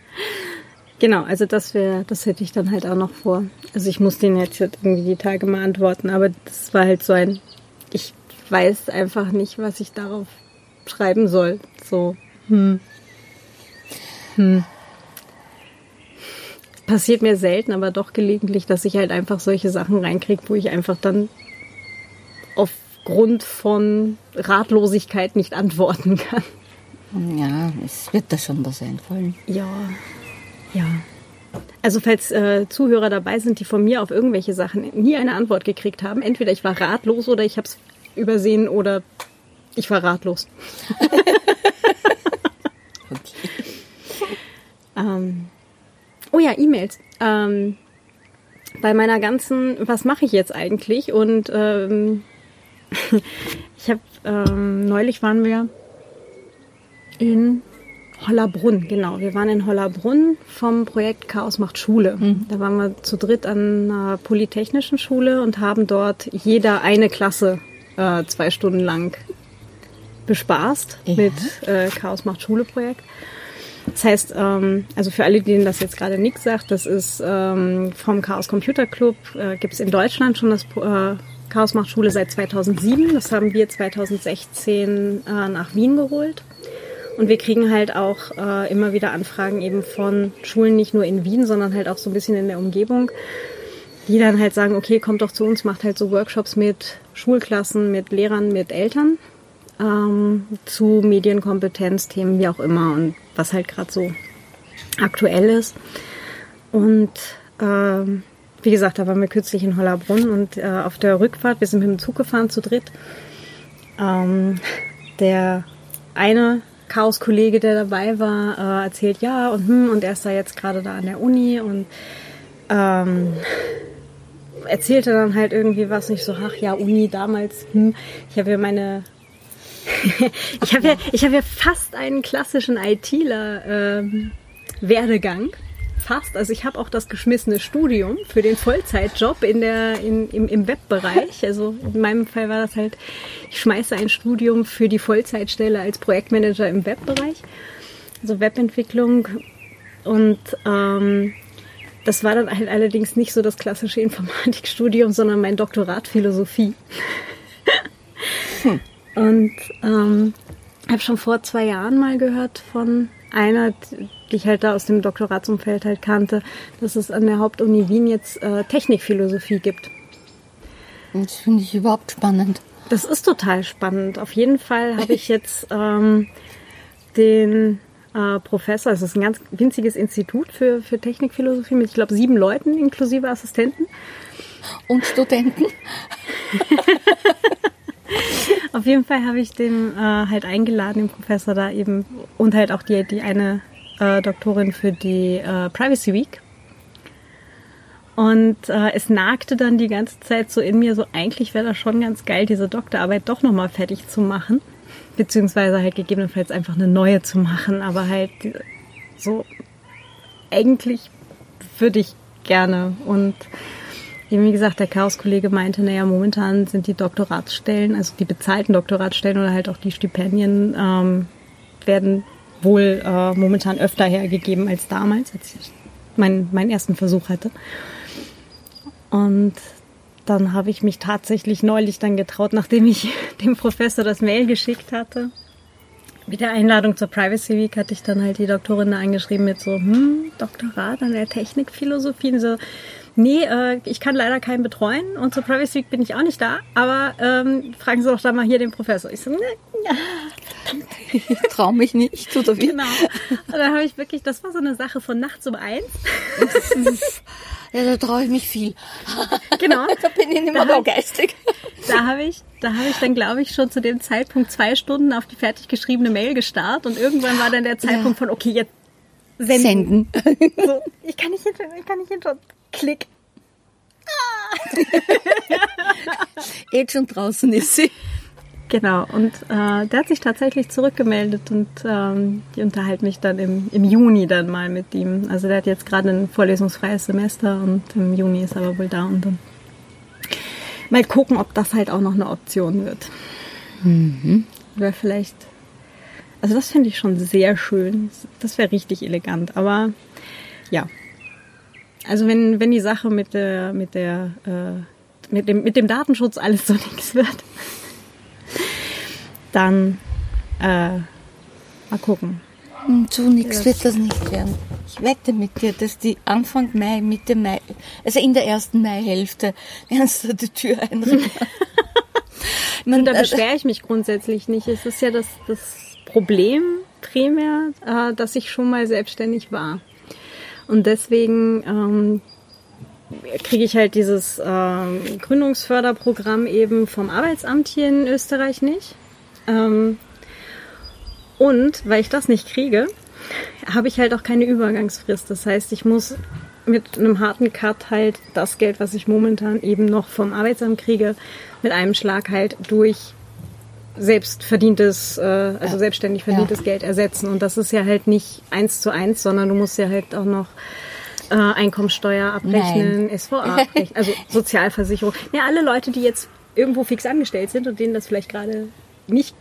genau, also das wäre, das hätte ich dann halt auch noch vor. Also ich muss den jetzt halt irgendwie die Tage mal antworten, aber das war halt so ein, ich weiß einfach nicht, was ich darauf schreiben soll. So, hm. Hm. Passiert mir selten, aber doch gelegentlich, dass ich halt einfach solche Sachen reinkriege, wo ich einfach dann aufgrund von Ratlosigkeit nicht antworten kann. Ja, es wird da schon was einfallen. Ja, ja. Also falls äh, Zuhörer dabei sind, die von mir auf irgendwelche Sachen nie eine Antwort gekriegt haben, entweder ich war ratlos oder ich habe es übersehen oder ich war ratlos. Okay. Ähm, oh ja, E-Mails. Ähm, bei meiner ganzen, was mache ich jetzt eigentlich? Und ähm, ich habe ähm, neulich waren wir in Hollerbrunn, genau. Wir waren in Hollerbrunn vom Projekt Chaos macht Schule. Da waren wir zu dritt an einer polytechnischen Schule und haben dort jeder eine Klasse äh, zwei Stunden lang bespaßt Ja. mit äh, Chaos macht Schule Projekt. Das heißt, ähm, also für alle, denen das jetzt gerade nichts sagt, das ist ähm, vom Chaos Computer Club, äh, gibt es in Deutschland schon das äh, Chaos macht Schule seit 2007. Das haben wir 2016 äh, nach Wien geholt. Und wir kriegen halt auch äh, immer wieder Anfragen eben von Schulen, nicht nur in Wien, sondern halt auch so ein bisschen in der Umgebung, die dann halt sagen, okay, kommt doch zu uns, macht halt so Workshops mit Schulklassen, mit Lehrern, mit Eltern ähm, zu Medienkompetenz, Themen wie auch immer und was halt gerade so aktuell ist. Und ähm, wie gesagt, da waren wir kürzlich in Hollerbrunn und äh, auf der Rückfahrt, wir sind mit dem Zug gefahren zu dritt. Ähm, der eine Chaos-Kollege, der dabei war, äh, erzählt, ja, und, hm, und er ist da jetzt gerade da an der Uni und ähm, erzählte dann halt irgendwie was nicht so, ach ja, Uni damals, hm, ich habe ja meine ich habe ja, ich habe ja fast einen klassischen ITler ähm, Werdegang. Fast. Also ich habe auch das geschmissene Studium für den Vollzeitjob in der, in, im, im Webbereich. Also in meinem Fall war das halt, ich schmeiße ein Studium für die Vollzeitstelle als Projektmanager im Webbereich. Also Webentwicklung. Und ähm, das war dann halt allerdings nicht so das klassische Informatikstudium, sondern mein Doktorat Philosophie. Und ähm, habe schon vor zwei Jahren mal gehört von einer, die ich halt da aus dem Doktoratsumfeld halt kannte, dass es an der Hauptuni Wien jetzt äh, Technikphilosophie gibt. Das finde ich überhaupt spannend. Das ist total spannend. Auf jeden Fall habe ich jetzt ähm, den äh, Professor, es ist ein ganz winziges Institut für, für Technikphilosophie mit, ich glaube, sieben Leuten inklusive Assistenten. Und Studenten. Auf jeden Fall habe ich den äh, halt eingeladen, den Professor da eben und halt auch die, die eine äh, Doktorin für die äh, Privacy Week. Und äh, es nagte dann die ganze Zeit so in mir, so eigentlich wäre das schon ganz geil, diese Doktorarbeit doch nochmal fertig zu machen. Beziehungsweise halt gegebenenfalls einfach eine neue zu machen. Aber halt so, eigentlich würde ich gerne. Und wie gesagt, der Chaos-Kollege meinte, naja, momentan sind die Doktoratsstellen, also die bezahlten Doktoratsstellen oder halt auch die Stipendien, ähm, werden wohl äh, momentan öfter hergegeben als damals, als ich meinen, meinen ersten Versuch hatte. Und dann habe ich mich tatsächlich neulich dann getraut, nachdem ich dem Professor das Mail geschickt hatte. Mit der Einladung zur Privacy Week hatte ich dann halt die Doktorin da angeschrieben mit so, hm, Doktorat an der Technikphilosophie. Und so, nee, äh, ich kann leider keinen betreuen und zur Privacy Week bin ich auch nicht da, aber ähm, fragen Sie doch da mal hier den Professor. Ich so, ne, ja. Ich traue mich nicht, oder wie? Genau. Und dann habe ich wirklich, das war so eine Sache von nachts um eins. Ja, da traue ich mich viel. Genau. da bin ich nicht mehr Da- geistig. Da habe ich, da habe ich dann, glaube ich, schon zu dem Zeitpunkt zwei Stunden auf die fertig geschriebene Mail gestarrt und irgendwann war dann der Zeitpunkt von, okay, jetzt senden. Senden. So, ich kann nicht hinschauen, ich kann nicht hinschauen. Klick. Jetzt schon draußen ist sie. Genau, und äh, der hat sich tatsächlich zurückgemeldet und ähm, die unterhalten mich dann im, im Juni dann mal mit ihm. Also der hat jetzt gerade ein vorlesungsfreies Semester und im Juni ist er aber wohl da und dann mal gucken, ob das halt auch noch eine Option wird. Wäre vielleicht, also das finde ich schon sehr schön. Das wäre richtig elegant, aber ja. Also wenn, wenn die Sache mit der, mit der, äh, mit dem, mit dem Datenschutz alles so nichts wird, dann äh, mal gucken. Hm, So nichts wird das nicht werden. Ich wette mit dir, dass die Anfang Mai, Mitte Mai, also in der ersten Maihälfte, kannst du die Tür einrennen. Man, Da äh, beschwere ich mich grundsätzlich nicht. Es ist ja das, das Problem primär, äh, dass ich schon mal selbstständig war. Und deswegen ähm, kriege ich halt dieses ähm, Gründungsförderprogramm eben vom Arbeitsamt hier in Österreich nicht. Ähm, und weil ich das nicht kriege, habe ich halt auch keine Übergangsfrist. Das heißt, ich muss mit einem harten Cut halt das Geld, was ich momentan eben noch vom Arbeitsamt kriege, mit einem Schlag halt durch selbst verdientes, äh, also Ja. selbstständig verdientes Geld ersetzen. Und das ist ja halt nicht eins zu eins, sondern du musst ja halt auch noch äh, Einkommensteuer abrechnen, SVA abrechnen, also Sozialversicherung. Ja, alle Leute, die jetzt irgendwo fix angestellt sind und denen das vielleicht gerade nicht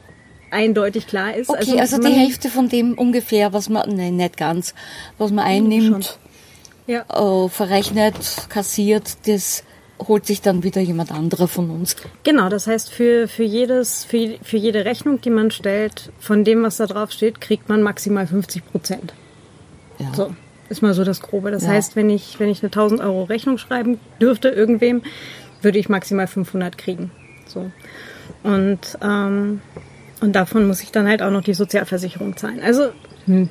eindeutig klar ist. Okay, also, die man- Hälfte von dem ungefähr, was man, nein, nicht ganz, was man einnimmt, Ja. äh, verrechnet, kassiert, das holt sich dann wieder jemand anderer von uns. Genau, das heißt, für, für, jedes, für, für jede Rechnung, die man stellt, von dem, was da drauf steht, kriegt man maximal 50 Prozent. Ja. So, ist mal so das Grobe. Das Ja. heißt, wenn ich, wenn ich eine 1000 Euro Rechnung schreiben dürfte irgendwem, würde ich maximal 500 kriegen. So. Und, ähm, und davon muss ich dann halt auch noch die Sozialversicherung zahlen. Also, hm.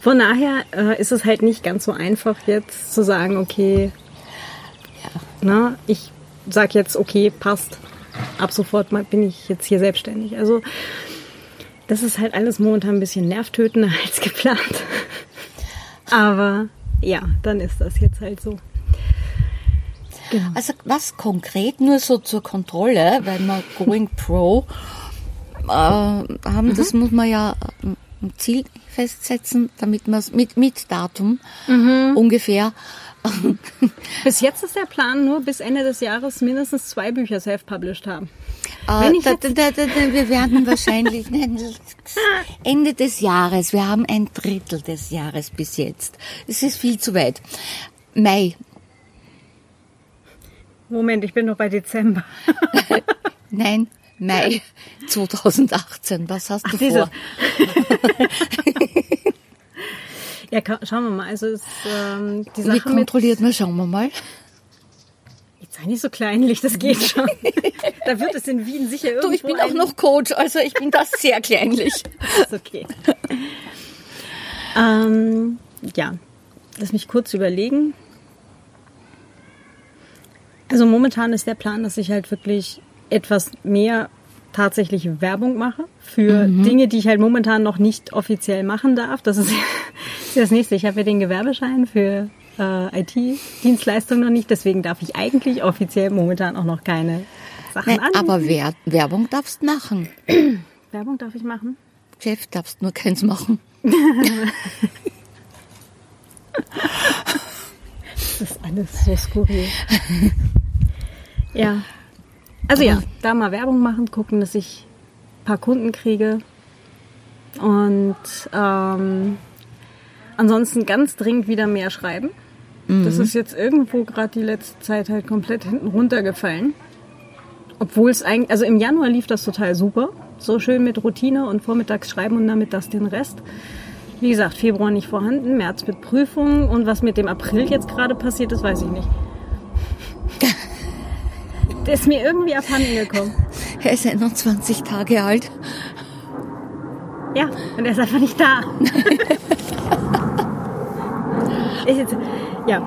von daher äh, ist es halt nicht ganz so einfach jetzt zu sagen, okay, na, ich sag jetzt, okay, passt. Ab sofort bin ich jetzt hier selbstständig. Also, das ist halt alles momentan ein bisschen nervtötender als geplant. Aber ja, dann ist das jetzt halt so. Genau. Also was konkret nur so zur Kontrolle, weil wir Going Pro äh, haben, das muss man ja äh, ein Ziel festsetzen, damit man es mit, mit Datum ungefähr. Bis jetzt ist der Plan nur bis Ende des Jahres mindestens zwei Bücher self-published haben. Ich da, da, da, da, wir werden wahrscheinlich Ende des Jahres. Wir haben ein Drittel des Jahres bis jetzt. Es ist viel zu weit. Mai. Moment, ich bin noch bei Dezember. Nein, Mai 2018. Was hast du diese- vor? Ja, schauen wir mal. Also es, ähm, die Wie Sache mit... kontrolliert man? Schauen wir mal. Jetzt sei nicht so kleinlich, das geht schon. da wird es in Wien sicher irgendwo Du, ich bin auch noch Coach, also ich bin das sehr kleinlich. ist okay. ähm, ja, lass mich kurz überlegen. Also momentan ist der Plan, dass ich halt wirklich etwas mehr tatsächlich Werbung mache für Dinge, die ich halt momentan noch nicht offiziell machen darf. Das ist, das nächste. Ich habe ja den Gewerbeschein für äh, IT-Dienstleistungen noch nicht. Deswegen darf ich eigentlich offiziell momentan auch noch keine Sachen Nein, anbieten. aber Wer Werbung darfst machen. Werbung darf ich machen. Chef darfst nur keins machen. Das ist alles so skurril. ja. Also ja, da mal Werbung machen, gucken, dass ich ein paar Kunden kriege. Und ähm, ansonsten ganz dringend wieder mehr schreiben. Das ist jetzt irgendwo gerade die letzte Zeit halt komplett hinten runtergefallen. Obwohl es eigentlich, also im Januar lief das total super. So schön mit Routine und vormittags schreiben und damit das den Rest. Wie gesagt, Februar nicht vorhanden, März mit Prüfungen und was mit dem April jetzt gerade passiert ist, weiß ich nicht. Der ist mir irgendwie abhanden gekommen. Er ist 21 Tage alt. Ja, und er ist einfach nicht da. ich jetzt, ja.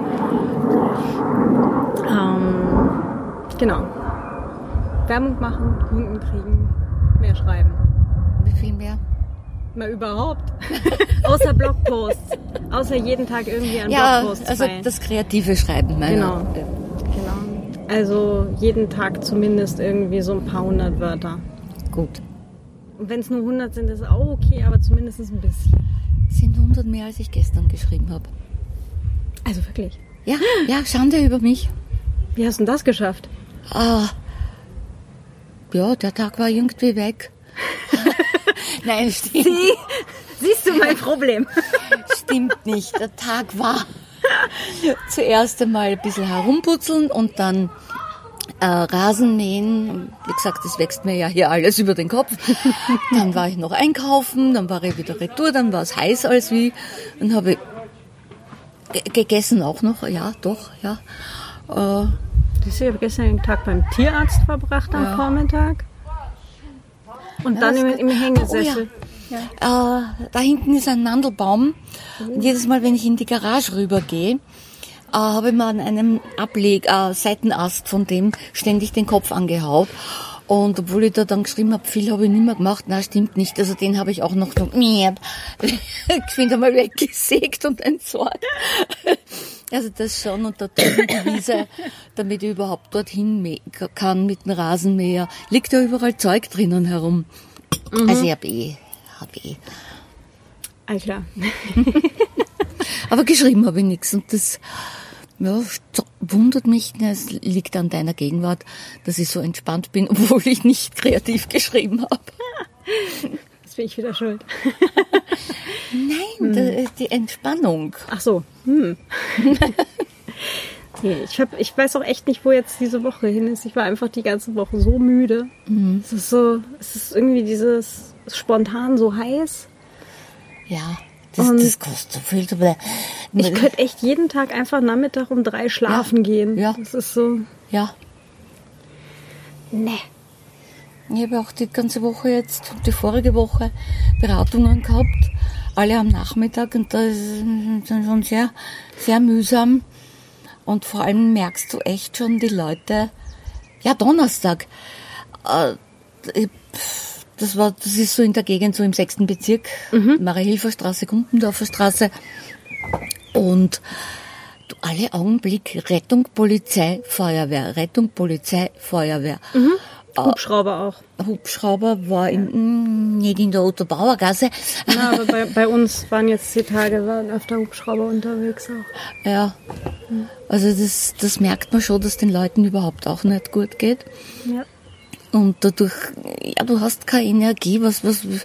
Ähm, genau. Werbung machen, Kunden kriegen, mehr schreiben. Wie viel mehr? Mal überhaupt. Außer Blogposts. Außer jeden Tag irgendwie ein Ja, Blogpost. also das kreative Schreiben. Genau. Genau. Also jeden Tag zumindest irgendwie so ein paar hundert Wörter. Gut. Und wenn es nur 100 sind, ist auch okay, aber zumindest ein bisschen. Sind 100 mehr, als ich gestern geschrieben habe. Also wirklich. Ja, ja, Schande über mich. Wie hast du denn das geschafft? Ah, ja, der Tag war irgendwie weg. Nein, stimmt, Siehst du mein Problem? stimmt nicht. Der Tag war zuerst einmal ein bisschen herumputzeln und dann äh, Rasenmähen. Wie gesagt, das wächst mir ja hier alles über den Kopf. Dann war ich noch einkaufen, dann war ich wieder retour, dann war es heiß als wie. Dann habe ich ge- gegessen auch noch, ja, doch, ja. Äh, Ich habe gestern den Tag beim Tierarzt verbracht am Ja. Vormittag. Und dann das im, im. Hängesessel. Äh, da hinten ist ein Mandelbaum. Und jedes Mal, wenn ich in die Garage rübergehe, äh, habe ich mir an einem Ableg, äh, Seitenast von dem ständig den Kopf angehaut. Und obwohl ich da dann geschrieben habe, viel habe ich nicht mehr gemacht, na stimmt nicht. Also den habe ich auch noch geschwind einmal weggesägt und entsorgt. Also das schon und da die Wiese, damit ich überhaupt dorthin kann mit dem Rasenmäher, liegt ja überall Zeug drinnen herum. Also ich habe eh, hab eh. Alter. Aber geschrieben habe ich nichts und das ja, wundert mich, es liegt an deiner Gegenwart, dass ich so entspannt bin, obwohl ich nicht kreativ geschrieben habe. Jetzt bin ich wieder schuld. Nein, das ist die Entspannung. Ach so. Hm. nee, ich, hab, ich weiß auch echt nicht, wo jetzt diese Woche hin ist. Ich war einfach die ganze Woche so müde. Es ist so, es ist irgendwie dieses spontan so heiß. Ja, das, Und- das kostet so viel. Aber Ich könnte echt jeden Tag einfach Nachmittag um drei schlafen Ja. gehen. Ja. Das ist so. ja, Nee. ich habe auch die ganze Woche jetzt, die vorige Woche Beratungen gehabt, alle am Nachmittag und das ist schon sehr, sehr mühsam. Und vor allem merkst du echt schon die Leute, ja, Donnerstag, äh, ich- das war, das ist so in der Gegend, so im sechsten Bezirk, Marie-Hilfer Straße, Gumpendorfer Straße. Und du, alle Augenblick Rettung, Polizei, Feuerwehr, Rettung, Polizei, Feuerwehr. Hubschrauber auch. Hubschrauber war in, mm, nicht in der Otto-Bauer-Gasse. Ja, aber bei, bei uns waren jetzt die Tage waren öfter Hubschrauber unterwegs auch. Ja. Also das, das merkt man schon, dass den Leuten überhaupt auch nicht gut geht. Ja. Und dadurch, ja, du hast keine Energie. Was, was will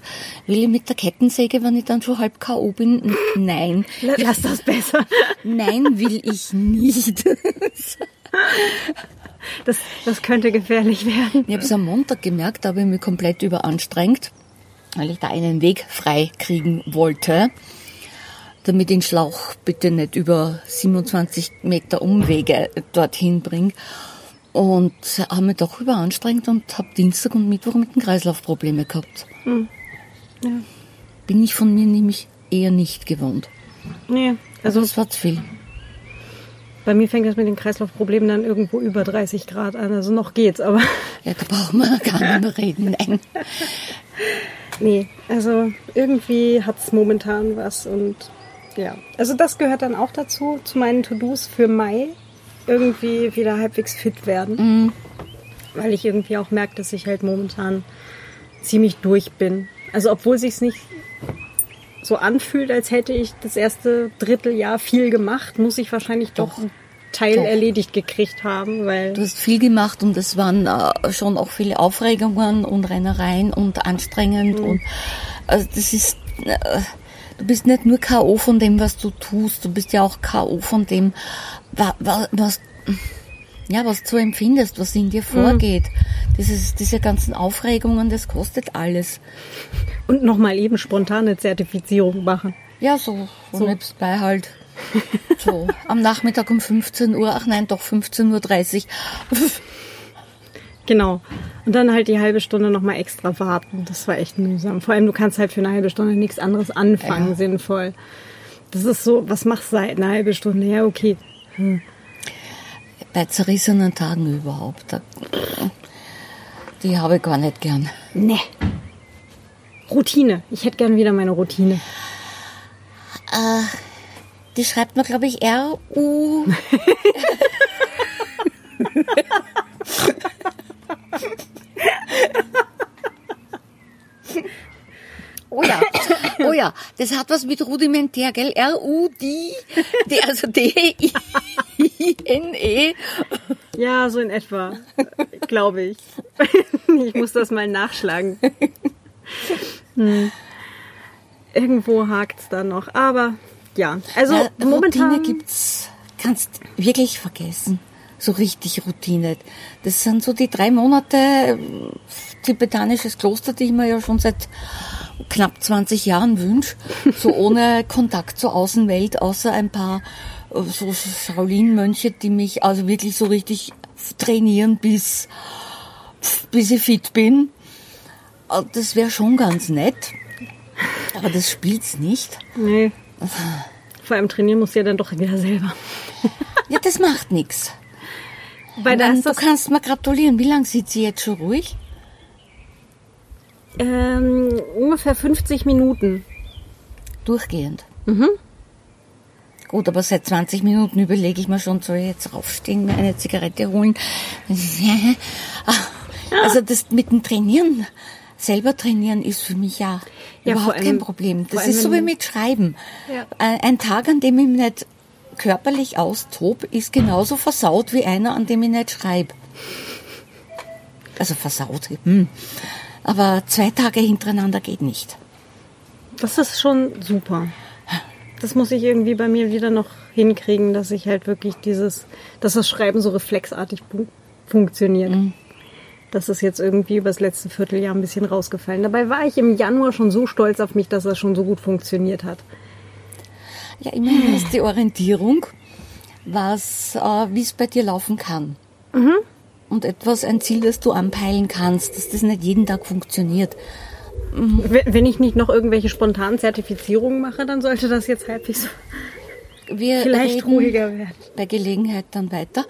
ich mit der Kettensäge, wenn ich dann schon halb K.O. bin? Nein. Lass das besser. Nein, will ich nicht. Das, das könnte gefährlich werden. Ich habe es am Montag gemerkt, da habe ich mich komplett überanstrengt, weil ich da einen Weg frei kriegen wollte, damit den Schlauch bitte nicht über 27 Meter Umwege dorthin bringe. Und habe mich doch überanstrengt und habe Dienstag und Mittwoch mit den Kreislaufprobleme gehabt. Hm. Ja. Bin ich von mir nämlich eher nicht gewohnt. Nee, Also es war zu viel. bei mir fängt das mit den Kreislaufproblemen dann irgendwo über 30 Grad an. Also noch geht's, aber Ja, da brauchen wir gar nicht mehr reden. Nein. nee, also irgendwie hat's momentan was und ja. Also das gehört dann auch dazu, zu meinen To-Dos für Mai. Irgendwie wieder halbwegs fit werden. Weil ich irgendwie auch merke, dass ich halt momentan ziemlich durch bin. Also obwohl sich's nicht so anfühlt, als hätte ich das erste Dritteljahr viel gemacht, muss ich wahrscheinlich doch, Doch. einen Teil Doch. erledigt gekriegt haben, weil Du hast viel gemacht und es waren äh, schon auch viele Aufregungen und Rennereien und anstrengend und also das ist äh, du bist nicht nur KO von dem, was du tust, du bist ja auch KO von dem, wa, wa, was ja, was du empfindest, was in dir vorgeht. Dieses, diese ganzen Aufregungen, das kostet alles. und nochmal eben spontane Zertifizierung machen. Ja, so, so, So. nebenbei halt. So, am Nachmittag um 15 Uhr, ach nein, doch 15.30 Uhr. Genau. Und dann halt die halbe Stunde nochmal extra warten. Das war echt mühsam. Vor allem, du kannst halt für eine halbe Stunde nichts anderes anfangen, Ja. sinnvoll. Das ist so, was machst du halt eine halbe Stunde? Ja, okay. Bei zerrissenen Tagen überhaupt. Die habe ich gar nicht gern. Ne. Routine. Ich hätte gern wieder meine Routine. Die schreibt man, glaube ich, R-U. Oh ja, oh ja, das hat was mit rudimentär, gell? R-U-D, D, also D-I-N-E. Ja, so in etwa. Glaube ich. ich muss das mal nachschlagen. Hm. Irgendwo hakt's da noch. Aber ja, also Ja, momentan. Routine gibt's, kannst wirklich vergessen. So richtig Routine. Das sind so die drei Monate äh, tibetanisches Kloster, die ich mir ja schon seit knapp 20 Jahren wünsche. So ohne Kontakt zur Außenwelt, außer ein paar äh, so Shaolin-Mönche, die mich also wirklich so richtig trainieren, bis, bis ich fit bin. Äh, Das wäre schon ganz nett. Aber das spielt's nicht. Nee. Vor allem trainieren muss ja dann doch wieder selber. Ja, das macht nichts. Weil da ist du kannst mir gratulieren. Wie lange sitzt sie jetzt schon ruhig? ähm, ungefähr 50 Minuten. Durchgehend. Mhm. Gut, aber seit 20 Minuten überlege ich mir schon, soll ich jetzt raufstehen, mir eine Zigarette holen? Ah, Also das mit dem Trainieren, selber trainieren ist für mich ja, Ja, überhaupt allem- kein Problem. Das ist so wie mit Schreiben. Ja. Äh, Ein Tag, an dem ich nicht körperlich austob, ist genauso versaut wie einer, an dem ich nicht schreibe. Also versaut. Hm. Aber zwei Tage hintereinander geht nicht. Das ist schon super. Das muss ich irgendwie bei mir wieder noch hinkriegen, dass ich halt wirklich dieses, dass das Schreiben so reflexartig fun- funktioniert. Das ist jetzt irgendwie über das letzte Vierteljahr ein bisschen rausgefallen. Dabei war ich im Januar schon so stolz auf mich, dass das schon so gut funktioniert hat. Ja, immerhin ist die Orientierung, was, äh, wie es bei dir laufen kann. Und etwas, ein Ziel, das du anpeilen kannst, dass das nicht jeden Tag funktioniert. Wenn wenn ich nicht noch irgendwelche spontanen Zertifizierungen mache, dann sollte das jetzt halbwegs Wir vielleicht ruhiger werden. bei Gelegenheit dann weiter.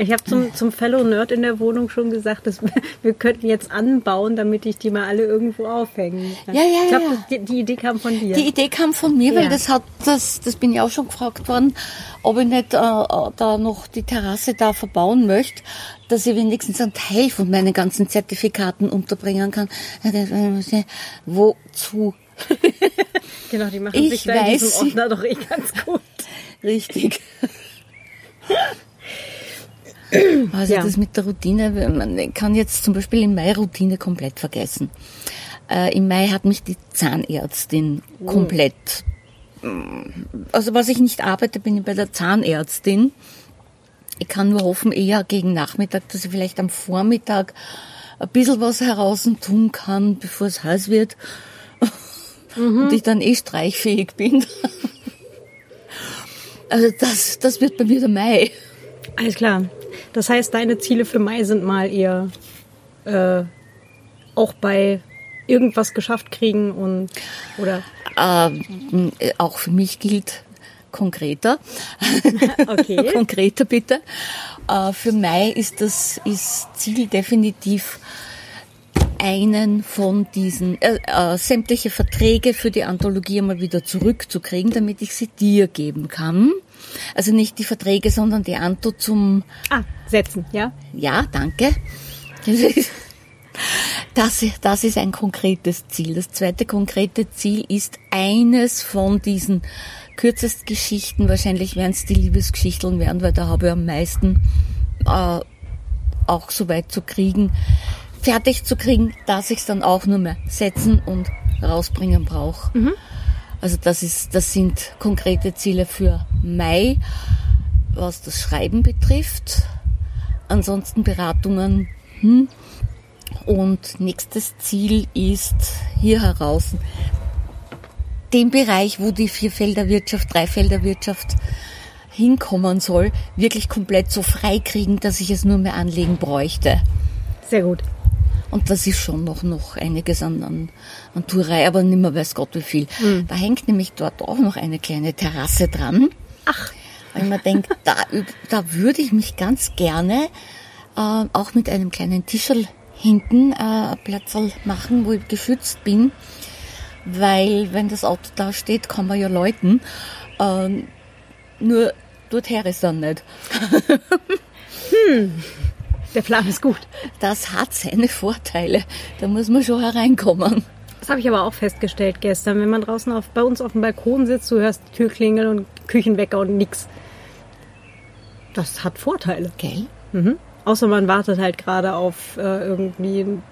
Ich habe zum, zum Fellow Nerd in der Wohnung schon gesagt, dass wir, könnten jetzt anbauen, damit ich die mal alle irgendwo aufhängen kann. Ja, ja, ich glaub, ja. Die, die Idee kam von dir. Die Idee kam von mir, weil Ja. das hat, das, das bin ich auch schon gefragt worden, ob ich nicht äh, da noch die Terrasse da verbauen möchte, dass ich wenigstens einen Teil von meinen ganzen Zertifikaten unterbringen kann. Wozu? genau, die machen Ich sich da in weiß. diesem Ordner doch eh ganz gut. Richtig. Also Ja. das mit der Routine, man kann jetzt zum Beispiel im Mai Routine komplett vergessen. Äh, Im Mai hat mich die Zahnärztin komplett, mm, also was ich nicht arbeite, bin ich bei der Zahnärztin. Ich kann nur hoffen, eher gegen Nachmittag, dass ich vielleicht am Vormittag ein bisschen was heraus tun kann, bevor es heiß wird. Mhm. Und ich dann eh streichfähig bin. Also das, das wird bei mir der Mai. Alles klar. Das heißt, deine Ziele für Mai sind mal eher äh, auch bei irgendwas geschafft kriegen und oder? Ähm, auch für mich gilt konkreter. Okay. konkreter bitte. Äh, für Mai ist das ist Ziel definitiv einen von diesen äh, äh, sämtliche Verträge für die Anthologie mal wieder zurückzukriegen, damit ich sie dir geben kann. Also nicht die Verträge, sondern die Anto zum Ah, setzen, ja? Ja, danke. Das, das ist ein konkretes Ziel. Das zweite konkrete Ziel ist eines von diesen Kürzestgeschichten. Wahrscheinlich werden es die Liebesgeschichten werden, weil da habe ich am meisten äh, auch so weit zu kriegen, fertig zu kriegen, dass ich es dann auch nur mehr setzen und rausbringen brauche. Mhm. Also das ist, das sind konkrete Ziele für Mai, was das Schreiben betrifft. Ansonsten Beratungen. Hm. Und nächstes Ziel ist hier heraus den Bereich, wo die Vierfelderwirtschaft, Dreifelderwirtschaft hinkommen soll, wirklich komplett so frei kriegen, dass ich es nur mehr anlegen bräuchte. Sehr gut. Und das ist schon noch, noch einiges an, an, an Tourei, aber nimmer weiß Gott wie viel. Mhm. Da hängt nämlich dort auch noch eine kleine Terrasse dran. Ach. Weil man denkt, da, da würde ich mich ganz gerne äh, auch mit einem kleinen Tischel hinten äh, Platz machen, wo ich geschützt bin. Weil wenn das Auto da steht, kann man ja läuten. Äh, nur dorthin ist dann nicht. hm. Der Plan ist gut. Das hat seine Vorteile. Da muss man schon hereinkommen. Das habe ich aber auch festgestellt gestern. Wenn man draußen auf, bei uns auf dem Balkon sitzt, du hörst die Tür klingeln und Küchenwecker und nix. Das hat Vorteile. Gell? Mhm. Außer man wartet halt gerade auf äh, irgendwie einen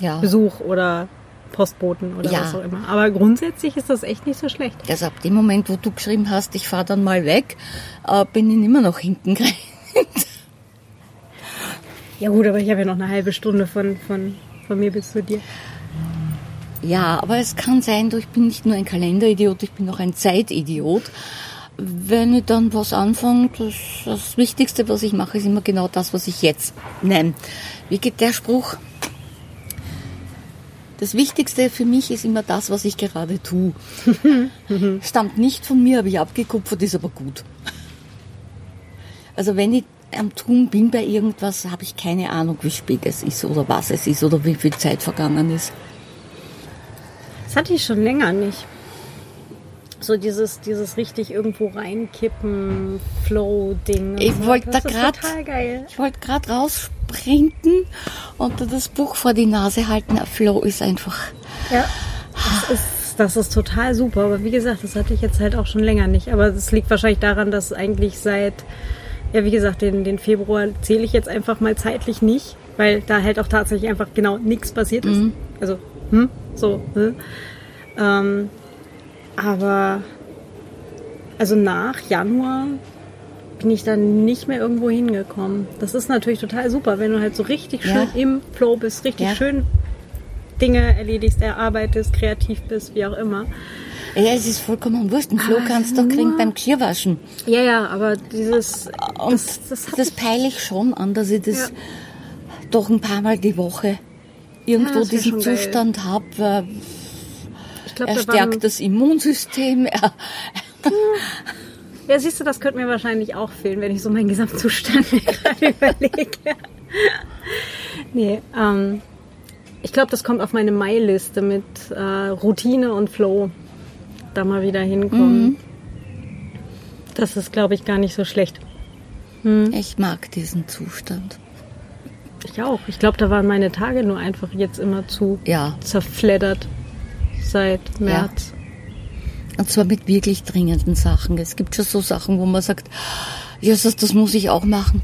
ja. Besuch oder Postboten oder ja. was auch immer. Aber grundsätzlich ist das echt nicht so schlecht. Also ab dem Moment, wo du geschrieben hast, ich fahre dann mal weg, äh, bin ich immer noch hinten gerannt. Ja gut, aber ich habe ja noch eine halbe Stunde von, von, von mir bis zu dir. Ja, aber es kann sein, ich bin nicht nur ein Kalenderidiot, ich bin auch ein Zeitidiot. Wenn ich dann was anfange, das, das Wichtigste, was ich mache, ist immer genau das, was ich jetzt nenne. Wie geht der Spruch? Das Wichtigste für mich ist immer das, was ich gerade tue. Stammt nicht von mir, habe ich abgekupfert, ist aber gut. Also wenn ich am Tun bin bei irgendwas, habe ich keine Ahnung, wie spät es ist oder was es ist oder wie viel Zeit vergangen ist. Das hatte ich schon länger nicht. So dieses, dieses richtig irgendwo reinkippen, Flow-Ding. Ich wollte da gerade, ich wollte gerade raussprinten und das Buch vor die Nase halten. Flow ist einfach. Ja, das ist, das ist total super. Aber wie gesagt, das hatte ich jetzt halt auch schon länger nicht. Aber es liegt wahrscheinlich daran, dass eigentlich seit ja, wie gesagt, den, den Februar zähle ich jetzt einfach mal zeitlich nicht, weil da halt auch tatsächlich einfach genau nichts passiert ist. Mhm. Also, hm, so. Hm. Ähm, aber, also nach Januar bin ich dann nicht mehr irgendwo hingekommen. Das ist natürlich total super, wenn du halt so richtig schön ja. im Flow bist, richtig ja. schön Dinge erledigst, erarbeitest, kreativ bist, wie auch immer. Ja, es ist vollkommen wurscht. Ein Floh kannst du doch kriegen beim Geschirrwaschen. Ja, ja, aber dieses... Und das, das, das peile ich schon an, dass ich das ja. doch ein paar Mal die Woche irgendwo ja, diesen Zustand habe. Er stärkt das Immunsystem. Er ja, siehst du, das könnte mir wahrscheinlich auch fehlen, wenn ich so meinen Gesamtzustand gerade überlege. nee, ähm, ich glaube, das kommt auf meine Mai-Liste mit äh, Routine und Flow da mal wieder hinkommen. Mhm. Das ist, glaube ich, gar nicht so schlecht. Hm. Ich mag diesen Zustand. Ich auch. Ich glaube, da waren meine Tage nur einfach jetzt immer zu ja. zerfleddert seit März. Ja. Und zwar mit wirklich dringenden Sachen. Es gibt schon so Sachen, wo man sagt, Jesus, das muss ich auch machen.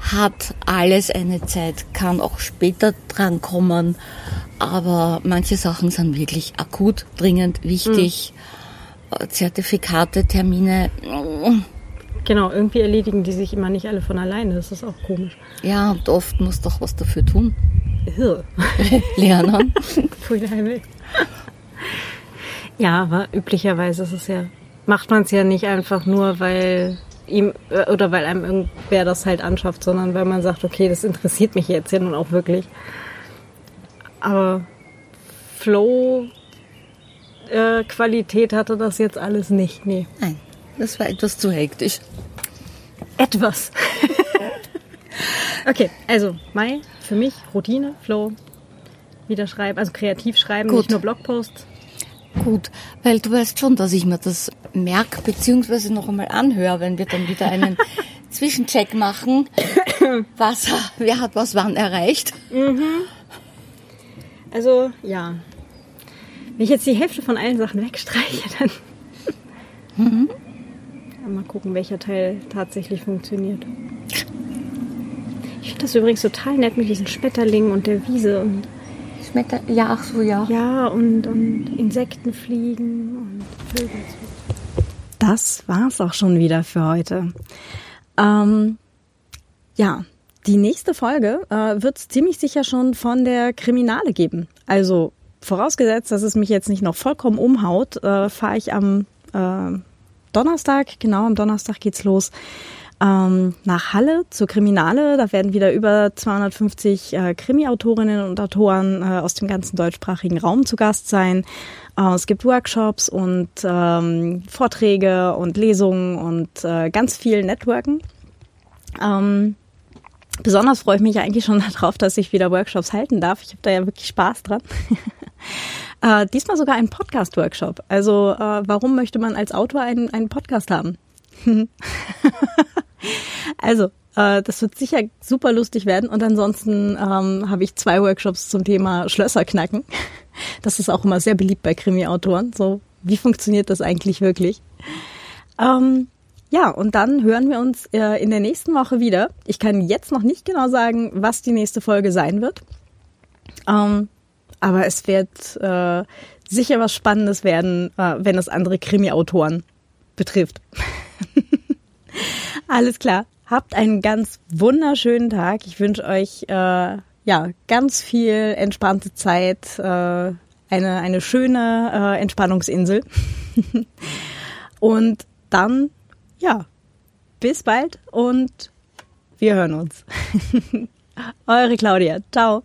Hat alles eine Zeit, kann auch später drankommen. Aber manche Sachen sind wirklich akut, dringend, wichtig. Mhm Zertifikate, Termine. Genau, irgendwie erledigen die sich immer nicht alle von alleine. Das ist auch komisch. Ja, und oft muss doch was dafür tun. Lernen. Ja, aber üblicherweise ist es ja, macht man es ja nicht einfach nur, weil ihm äh, oder weil einem irgendwer das halt anschafft, sondern weil man sagt, okay, das interessiert mich jetzt ja nun auch wirklich. Aber Flow äh, hatte das jetzt alles nicht, nee. Nein, das war etwas zu hektisch. Etwas. okay, also Mai für mich Routine, Flow, wieder schreiben, also kreativ schreiben, Gut. nicht nur Blogposts. Gut, weil du weißt schon, dass ich mir das merke, beziehungsweise noch einmal anhöre, wenn wir dann wieder einen Zwischencheck machen. Was, wer hat was wann erreicht? Also ja, wenn ich jetzt die Hälfte von allen Sachen wegstreiche, dann Ja, mal gucken, welcher Teil tatsächlich funktioniert. Ich finde das übrigens total nett mit diesen Schmetterlingen und der Wiese und Schmetter, ja, ach so, ja. ja und, und Insekten fliegen und Vögel. Das war's auch schon wieder für heute. Ähm, ja, die nächste Folge äh, wird es ziemlich sicher schon von der Kriminale geben. Also vorausgesetzt, dass es mich jetzt nicht noch vollkommen umhaut, äh, fahre ich am äh, Donnerstag, genau am Donnerstag geht's los, ähm, nach Halle zur Kriminale. Da werden wieder über 250 äh, Krimi-Autorinnen und Autoren äh, aus dem ganzen deutschsprachigen Raum zu Gast sein. Äh, es gibt Workshops und ähm, Vorträge und Lesungen und äh, ganz viel Networken. Ähm, besonders freue ich mich eigentlich schon darauf, dass ich wieder Workshops halten darf. Ich habe da ja wirklich Spaß dran. äh, diesmal sogar ein Podcast-Workshop. Also äh, warum möchte man als Autor einen, einen Podcast haben? also, äh, das wird sicher super lustig werden. Und ansonsten ähm, habe ich zwei Workshops zum Thema Schlösser knacken. Das ist auch immer sehr beliebt bei Krimi-Autoren. So, wie funktioniert das eigentlich wirklich? Ähm, ja, und dann hören wir uns äh, in der nächsten Woche wieder. Ich kann jetzt noch nicht genau sagen, was die nächste Folge sein wird. Ähm, aber es wird äh, sicher was Spannendes werden, äh, wenn es andere Krimi-Autoren betrifft. Alles klar. Habt einen ganz wunderschönen Tag. Ich wünsche euch äh, ja ganz viel entspannte Zeit, äh, eine eine schöne äh, Entspannungsinsel. und dann ja bis bald und wir hören uns. Eure Claudia. Ciao.